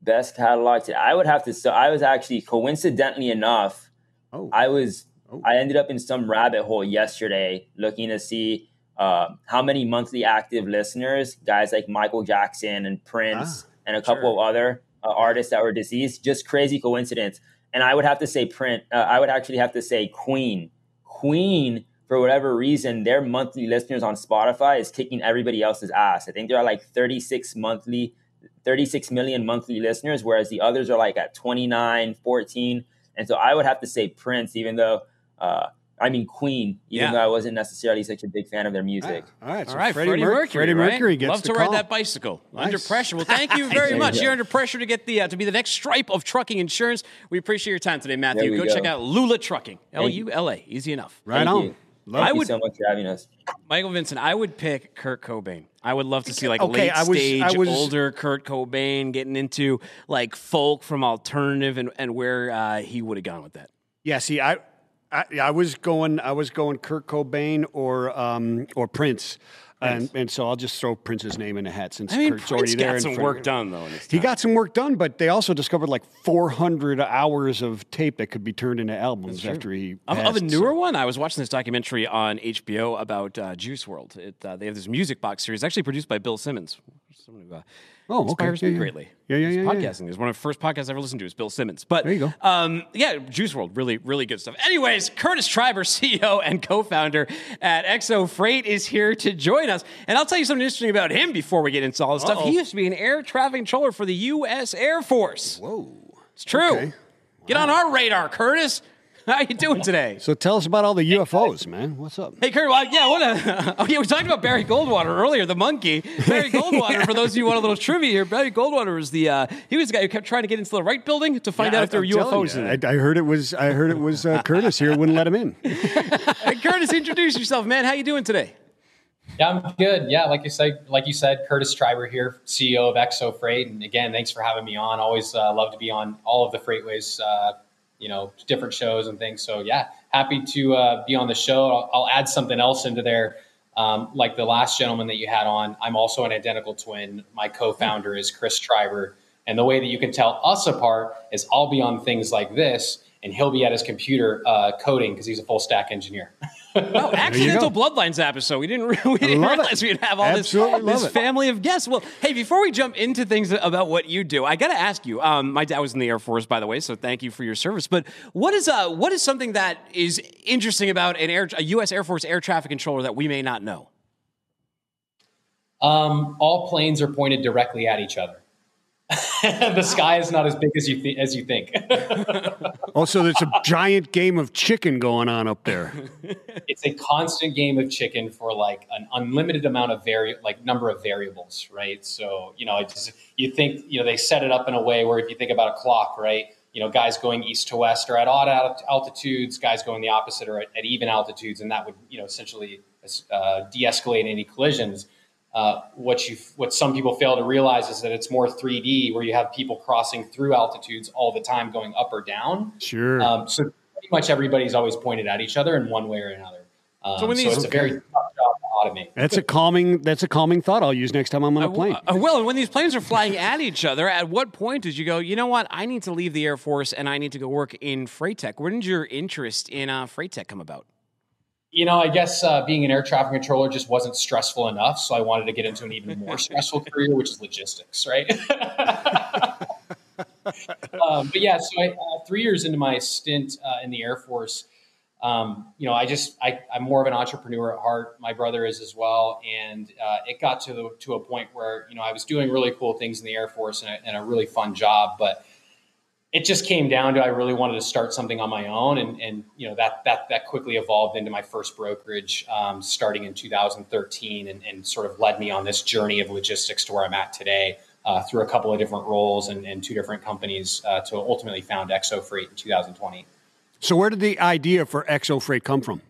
Best catalog today. I would have to. So I was actually coincidentally enough. Oh. I was. Oh. I ended up in some rabbit hole yesterday looking to see uh, how many monthly active listeners, guys like Michael Jackson and Prince, ah, and a couple sure. of other uh, artists that were deceased. Just crazy coincidence. And I would have to say Prince. Uh, I would actually have to say Queen. Queen, for whatever reason, their monthly listeners on Spotify is kicking everybody else's ass. I think there are like 36 monthly, 36 million monthly listeners, whereas the others are like at 29, 14. And so I would have to say Prince, even though uh, I mean Queen, even yeah. though I wasn't necessarily such a big fan of their music. All right, so all right, Freddie, Freddie Mercury. Freddie Mercury right? gets Love to call. ride that bicycle nice. under pressure. Well, thank you [laughs] very much. You are under pressure to get the uh, to be the next stripe of trucking insurance. We appreciate your time today, Matthew. Go, go, check out Lula Trucking. L U L A. Easy enough. Right thank on. You. Thank I would, you so much for having us. Michael Vincent, I would pick Kurt Cobain. I would love to see like okay, late I was, stage, I was, older Kurt Cobain getting into like folk from alternative and, and where uh, he would have gone with that. Yeah, see, I I, I, was going. I was going Kurt Cobain or um, or Prince. And, and so I'll just throw Prince's name in the hat since I mean, Kurt's Prince already there. Got some work done though. He got some work done, but they also discovered like 400 hours of tape that could be turned into albums after he. Of, passed, of, a newer so. one, I was watching this documentary on HBO about uh, Juice WRLD. It, uh, they have this music box series, actually produced by Bill Simmons. Someone who, uh, oh, inspires okay. me yeah, greatly. Yeah, yeah, yeah. Podcasting is one of the first podcasts I ever listened to. Is Bill Simmons. But there you go. Um, yeah, Juice WRLD, really, really good stuff. Anyways, Kurtis Tryber, [laughs] CEO and co-founder at EXO Freight, is here to join us, and I'll tell you something interesting about him before we get into all this Uh-oh. stuff. He used to be an air traffic controller for the U.S. Air Force. Whoa, it's true. Okay. Get wow. on our radar, Kurtis. [laughs] How you doing today? So tell us about all the UFOs, man. What's up? Hey, Kurt. Well, yeah, what a, [laughs] oh, yeah, we talked about Barry Goldwater earlier, the monkey. Barry [laughs] Goldwater, yeah. for those of you who want a little trivia here, Barry Goldwater was the uh, he was the guy who kept trying to get into the right building to find yeah, out if there were UFOs in it. I, I, heard it was I heard it was uh, Kurtis here wouldn't let him in. hey, Kurtis, introduce yourself, man. How you doing today? Yeah, I'm good. Yeah, like you said, like you said, Kurtis Tryber here, CEO of EXO Freight, and again, thanks for having me on. Always uh, love to be on all of the FreightWaves uh, you know different shows and things. So yeah, happy to uh, be on the show. I'll, I'll, add something else into there. Um, like the last gentleman that you had on, I'm also an identical twin. My co-founder is Chris Tryber, and the way that you can tell us apart is I'll be on things like this, and he'll be at his computer uh, coding because he's a full stack engineer. [laughs] oh, accidental bloodlines episode. We didn't [laughs] we didn't realize it. we'd have all Absolutely this, this family of guests. Well, hey, before we jump into things about what you do, I got to ask you. Um, my dad was in the Air Force, by the way, so thank you for your service. But what is uh what is something that is interesting about an air a U.S. Air Force air traffic controller that we may not know? Um, all planes are pointed directly at each other. [laughs] the sky is not as big as you th- as you think. [laughs] also, there's a giant game of chicken going on up there. It's a constant game of chicken for like an unlimited amount of vari- like number of variables, right? So you know, it's you think you know they set it up in a way where if you think about a clock, right? You know, guys going east to west are at odd altitudes, guys going the opposite are at, at even altitudes, and that would you know essentially uh, de-escalate any collisions. Uh, what you what some people fail to realize is that it's more 3D, where you have people crossing through altitudes all the time, going up or down. Sure. Um, so pretty much everybody's always pointed at each other in one way or another. Um, so, when these, so it's okay. a very tough job to automate. That's a calming. That's a calming thought. I'll use next time I'm on a plane. Uh, Will, and when these planes are flying at each other, at what point did you go? You know what? I need to leave the Air Force and I need to go work in freight tech. Where did your interest in uh, freight tech come about? You know, I guess uh, being an air traffic controller just wasn't stressful enough, so I wanted to get into an even more stressful [laughs] career, which is logistics, right? [laughs] um, but yeah, so I, uh, three years into my stint uh, in the Air Force, um, you know, I just I, am more of an entrepreneur at heart. My brother is as well, and uh, it got to the, to a point where you know I was doing really cool things in the Air Force and a, and a, really fun job, but it just came down to I really wanted to start something on my own, and and you know that that that quickly evolved into my first brokerage, um, starting in 2013, and, and sort of led me on this journey of logistics to where I'm at today. Uh, through a couple of different roles and, and two different companies uh, to ultimately found EXO Freight in 2020. So, where did the idea for EXO Freight come from?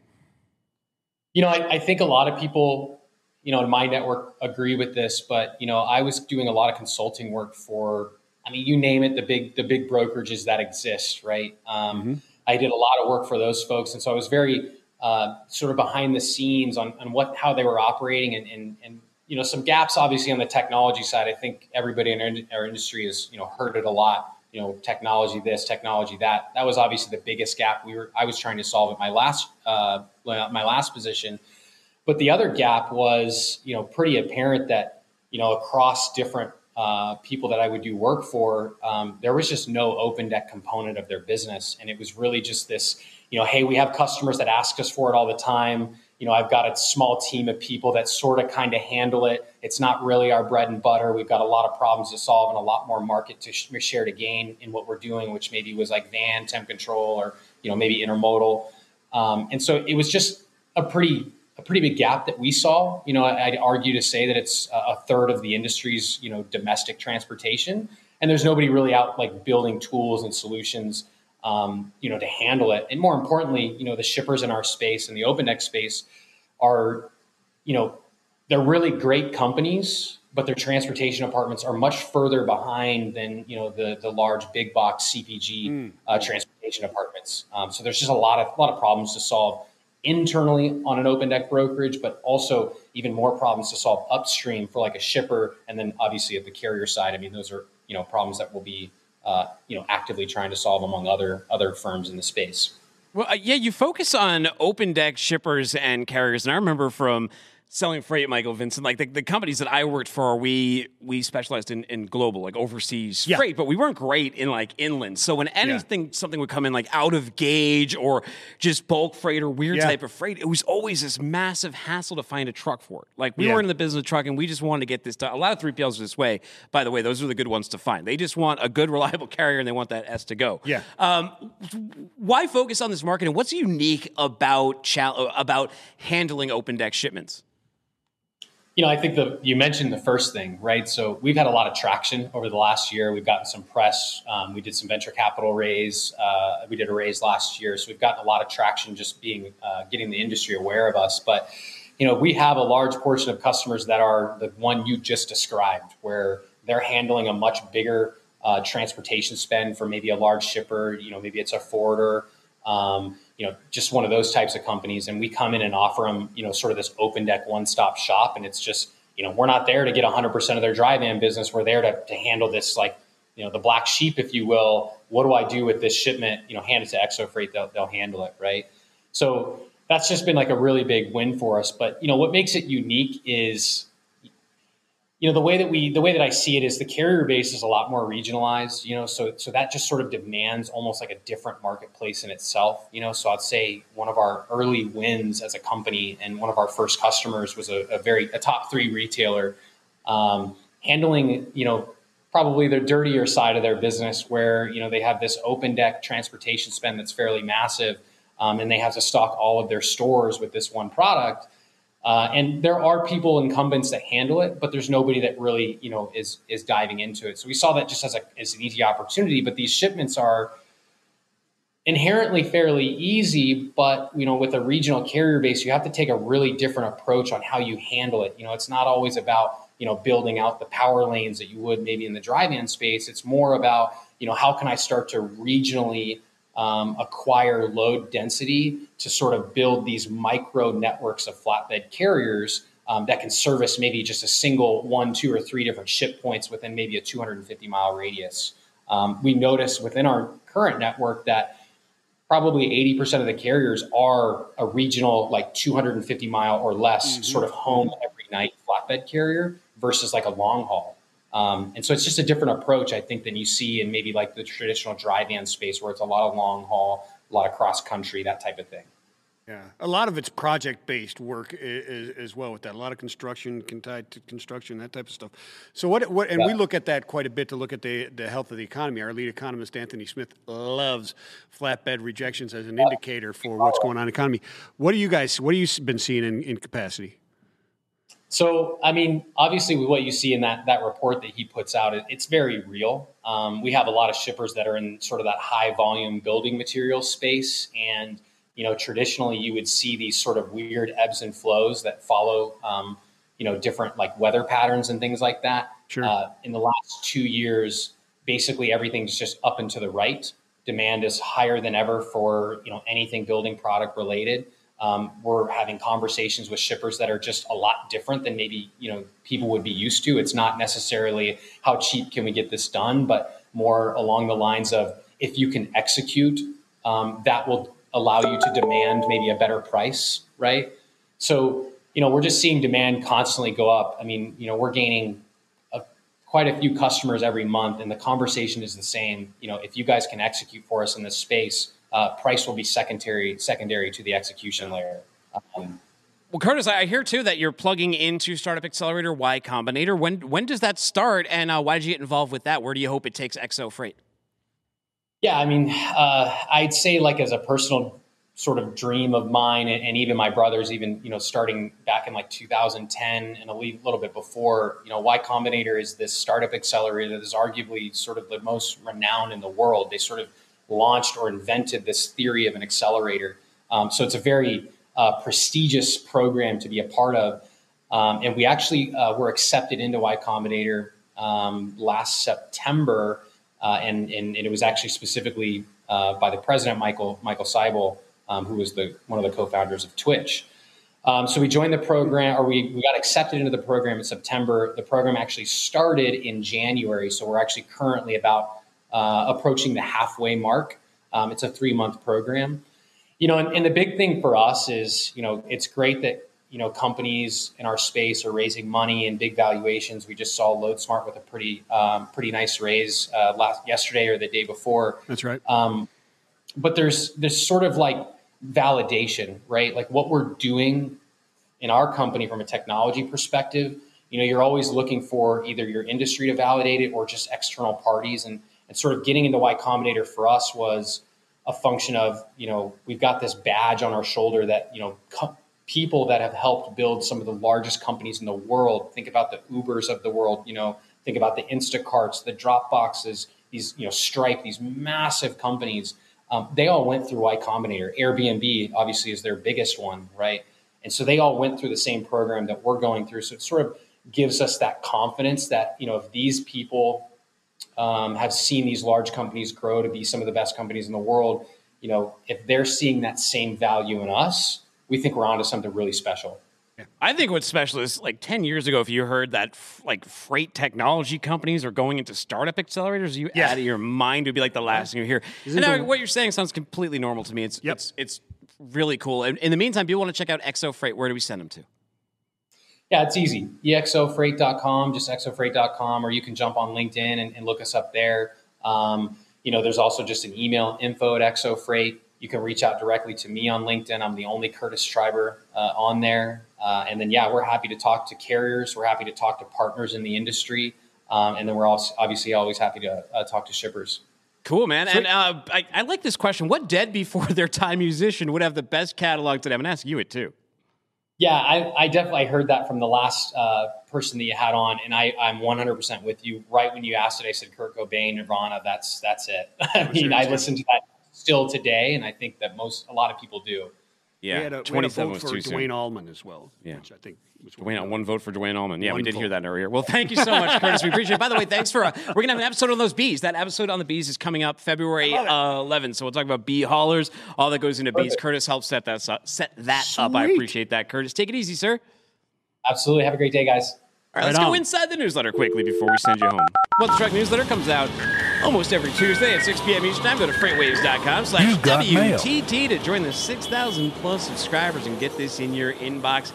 You know, I, I, think a lot of people, you know, in my network agree with this, but you know, I was doing a lot of consulting work for, I mean, you name it, the big the big brokerages that exist, right? Um, mm-hmm. I did a lot of work for those folks, and so I was very uh, sort of behind the scenes on, on what how they were operating, and, and and you know, some gaps obviously on the technology side. I think everybody in our, our industry has you know heard it a lot you know technology this technology that that was obviously the biggest gap we were i was trying to solve at my last uh, my last position but the other gap was you know pretty apparent that you know across different uh, people that i would do work for um, there was just no open deck component of their business and it was really just this you know hey we have customers that ask us for it all the time you know, I've got a small team of people that sort of kind of handle it. It's not really our bread and butter. We've got a lot of problems to solve and a lot more market to share to gain in what we're doing, which maybe was like van temp control or you know maybe intermodal. Um, and so it was just a pretty a pretty big gap that we saw. You know, I'd argue to say that it's a third of the industry's you know domestic transportation, and there's nobody really out like building tools and solutions um, you know, to handle it. And more importantly, you know, the shippers in our space and the open deck space are, you know, they're really great companies, but their transportation departments are much further behind than you know the the large big box CPG mm. uh, transportation departments. Um, so there's just a lot of a lot of problems to solve internally on an open deck brokerage, but also even more problems to solve upstream for like a shipper, and then obviously at the carrier side. I mean, those are you know problems that will be uh, you know actively trying to solve among other other firms in the space. Well, uh, yeah, you focus on open deck shippers and carriers, and I remember from selling freight, Michael Vincent, like the, the companies that I worked for, we we specialized in, in global, like overseas yeah. freight, but we weren't great in like inland. So when anything, yeah. something would come in like out of gauge or just bulk freight or weird yeah. type of freight, it was always this massive hassle to find a truck for it. Like we weren't in the business of trucking, we just wanted to get this done. A lot of 3PLs are this way. By the way, those are the good ones to find. They just want a good, [laughs] reliable carrier and they want that S to go. Yeah. Um, why focus on this market and what's unique about, about handling open deck shipments? You know, I think the you mentioned the first thing, right? So we've had a lot of traction over the last year. We've gotten some press. Um, we did some venture capital raise. Uh, we did a raise last year, so we've gotten a lot of traction just being uh, getting the industry aware of us. But you know, we have a large portion of customers that are the one you just described, where they're handling a much bigger uh, transportation spend for maybe a large shipper. You know, maybe it's a forwarder. Um, you know, just one of those types of companies. And we come in and offer them, you know, sort of this open deck one stop shop. And it's just, you know, we're not there to get 100% of their dry van business. We're there to, to handle this, like, you know, the black sheep, if you will. What do I do with this shipment? You know, hand it to EXO Freight, they'll, they'll handle it, right? So that's just been like a really big win for us. But, you know, what makes it unique is you know the way that we the way that I see it is the carrier base is a lot more regionalized. You know, so so that just sort of demands almost like a different marketplace in itself. You know, so I'd say one of our early wins as a company and one of our first customers was a, a very a top three retailer um, handling you know probably the dirtier side of their business where you know they have this open deck transportation spend that's fairly massive um, and they have to stock all of their stores with this one product uh, and there are people incumbents that handle it, but there's nobody that really, you know, is is diving into it. So we saw that just as a as an easy opportunity. But these shipments are inherently fairly easy, but you know, with a regional carrier base, you have to take a really different approach on how you handle it. You know, it's not always about you know building out the power lanes that you would maybe in the dry van space. It's more about you know how can I start to regionally um, acquire load density to sort of build these micro networks of flatbed carriers um, that can service maybe just a single one, two, or three different ship points within maybe a 250 mile radius. Um, we notice within our current network that probably 80% of the carriers are a regional, like 250 mile or less, mm-hmm. sort of home every night flatbed carrier versus like a long haul. Um, and so it's just a different approach, I think, than you see in maybe like the traditional dry van space where it's a lot of long haul, a lot of cross country, that type of thing. Yeah, a lot of it's project based work as well with that. A lot of construction can tie to construction, that type of stuff. So what? What? And yeah. we look at that quite a bit to look at the the health of the economy. Our lead economist Anthony Smith loves flatbed rejections as an indicator for what's going on in the economy. What do you guys? What have you been seeing in, in capacity? So, I mean, obviously, what you see in that that report that he puts out, it, it's very real. Um, we have a lot of shippers that are in sort of that high volume building material space, and you know, traditionally you would see these sort of weird ebbs and flows that follow, um, you know, different like weather patterns and things like that. Sure. Uh, in the last two years, basically everything's just up and to the right. Demand is higher than ever for you know anything building product related. Um, we're having conversations with shippers that are just a lot different than maybe you know people would be used to. It's not necessarily how cheap can we get this done, but more along the lines of if you can execute, um, that will allow you to demand maybe a better price, right? So you know we're just seeing demand constantly go up. I mean, you know we're gaining a, quite a few customers every month, and the conversation is the same. You know, if you guys can execute for us in this space uh, price will be secondary secondary to the execution layer. Um, well, Kurtis, I hear too that you're plugging into Startup Accelerator Y Combinator. When when does that start, and uh, why did you get involved with that? Where do you hope it takes EXO Freight? Yeah, I mean, uh, I'd say like as a personal sort of dream of mine, and, and, even my brothers, even you know, starting back in like 2010 and a little bit before, you know, Y Combinator is this startup accelerator that is arguably sort of the most renowned in the world. They sort of launched or invented this theory of an accelerator. Um, so it's a very uh, prestigious program to be a part of. Um, and we actually uh, were accepted into Y Combinator um, last September, uh, and, and, and, it was actually specifically uh, by the president, Michael Michael Seibel, um, who was the one of the co-founders of Twitch. Um, so we joined the program, or we, we got accepted into the program in September. The program actually started in January, so we're actually currently about uh, approaching the halfway mark. Um, it's a three month program. You know, and, and, the big thing for us is, you know, it's great that, you know, companies in our space are raising money and big valuations. We just saw LoadSmart with a pretty, um, pretty nice raise uh, last yesterday or the day before. That's right. Um, but there's this sort of like validation, right? Like what we're doing in our company from a technology perspective. You know, you're always looking for either your industry to validate it or just external parties. And and sort of getting into Y Combinator for us was a function of you know we've got this badge on our shoulder that you know co- people that have helped build some of the largest companies in the world. Think about the ubers of the world you know. Think about the instacarts the dropboxes these you know stripe these massive companies. Um, they all went through y combinator. Airbnb obviously is their biggest one right? And so they all went through the same program that we're going through. So it sort of gives us that confidence that you know if these people um, have seen these large companies grow to be some of the best companies in the world, you know, if they're seeing that same value in us, we think we're onto something really special. I think what's special is like 10 years ago, if you heard that f- like freight technology companies are going into startup accelerators, you yeah. out of your mind would be like the last thing you hear. And now what you're saying sounds completely normal to me. It's, yep. it's, it's really cool. And in the meantime, people want to check out EXO Freight. Where do we send them to? Yeah, it's easy. exofreight.com, just exofreight.com, or you can jump on LinkedIn and, and look us up there. Um, you know, there's also just an email info at exofreight. You can reach out directly to me on LinkedIn. I'm the only Kurtis Tryber uh, on there. Uh, and then, yeah, we're happy to talk to carriers. We're happy to talk to partners in the industry. Um, and then we're also obviously always happy to uh, talk to shippers. Cool, man. And uh, I, I, like this question. What dead before their time musician would have the best catalog today? I'm going to ask you it too. Yeah, I, I, definitely heard that from the last uh, person that you had on, and I, I'm 100% with you. Right when you asked it, I said Kurt Cobain, Nirvana. That's that's it. [laughs] I mean, I listen to that still today, and I think that most a lot of people do. Yeah, we had a, we had a vote was for too soon. Duane Allman as well. Yeah. which I think was Duane, one vote for Duane Allman. Yeah, we One did hear that earlier. Well, thank you so much, Kurtis. We appreciate it. By the way, thanks for uh, we're gonna have an episode on those bees. That episode on the bees is coming up February uh, 11th. So we'll talk about bee haulers, all that goes into bees. Kurtis helped set that up, set that up. I appreciate that, Kurtis. Take it easy, sir. Absolutely. Have a great day, guys. All right, Right let's go inside the newsletter quickly before we send you home. What the Truck newsletter comes out almost every Tuesday at 6 p.m. Eastern time. Go to freightwaves.com slash got mail. WTT to join the 6,000 plus subscribers and get this in your inbox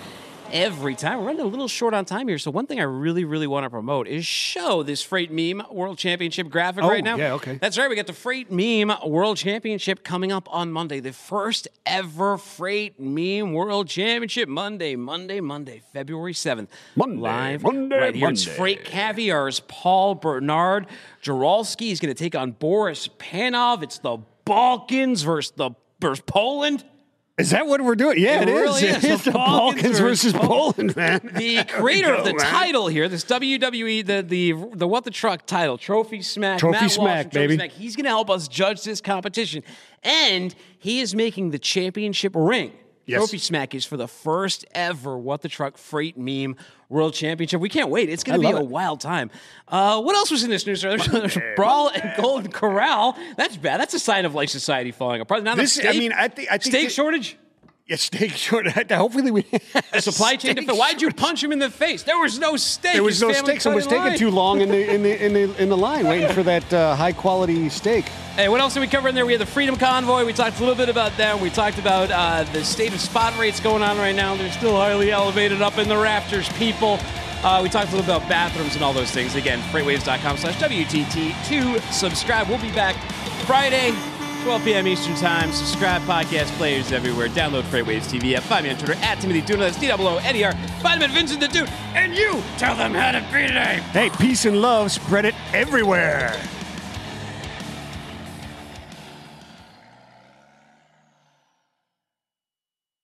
every time. We're running a little short on time here, so one thing I really, really want to promote is show this Freight Meme World Championship graphic Oh, right now. yeah, okay. That's right. We got the Freight Meme World Championship coming up on Monday. The first ever Freight Meme World Championship. Monday, Monday, Monday, February 7th. Monday, Live Monday, right here. It's Freight Caviar's Paul Bernard. Jaralski is going to take on Boris Panov. It's the Balkans versus the versus Poland. Is that what we're doing? Yeah, It it is. really is. It's The Balkans Balkans versus Poland, man. The [laughs] creator of the man. title here, this WWE, the the the what the truck title, Trophy Smack, Trophy Matt Walsh Smack, Trophy baby. Smack. He's going to help us judge this competition, and he is making the championship ring. Yes. Trophy Smack is for the first ever What the Truck Freight Meme World Championship. We can't wait. It's going to be a it. wild time. Uh, what else was in this news? There's [laughs] Brawl and Golden Corral. That's bad. That's a sign of like society falling apart. Now This- the I steak, mean, I think- I think steak that- shortage. Yeah, steak short. [laughs] Hopefully, we Supply chain Steak defense. Why'd you punch him in the face? There was no steak. There was His no steak. Someone was taking too long in the [laughs] in the in the in the line, waiting for that uh, high quality steak. Hey, what else did we cover in there? We had the Freedom Convoy. We talked a little bit about them. We talked about uh, the state of spot rates going on right now. They're still highly elevated up in the rafters, people. Uh, we talked a little about bathrooms and all those things. Again, freightwaves.com slash WTT to subscribe. We'll be back Friday, 12 p.m. Eastern Time. Subscribe, podcast players everywhere. Download FreightWaves TV. Find me on Twitter at Timothy Dooner. That's D-O-O-N-E-R. Find them at Vincent the Dude. And you tell them how to be today. Hey, peace and love, spread it everywhere.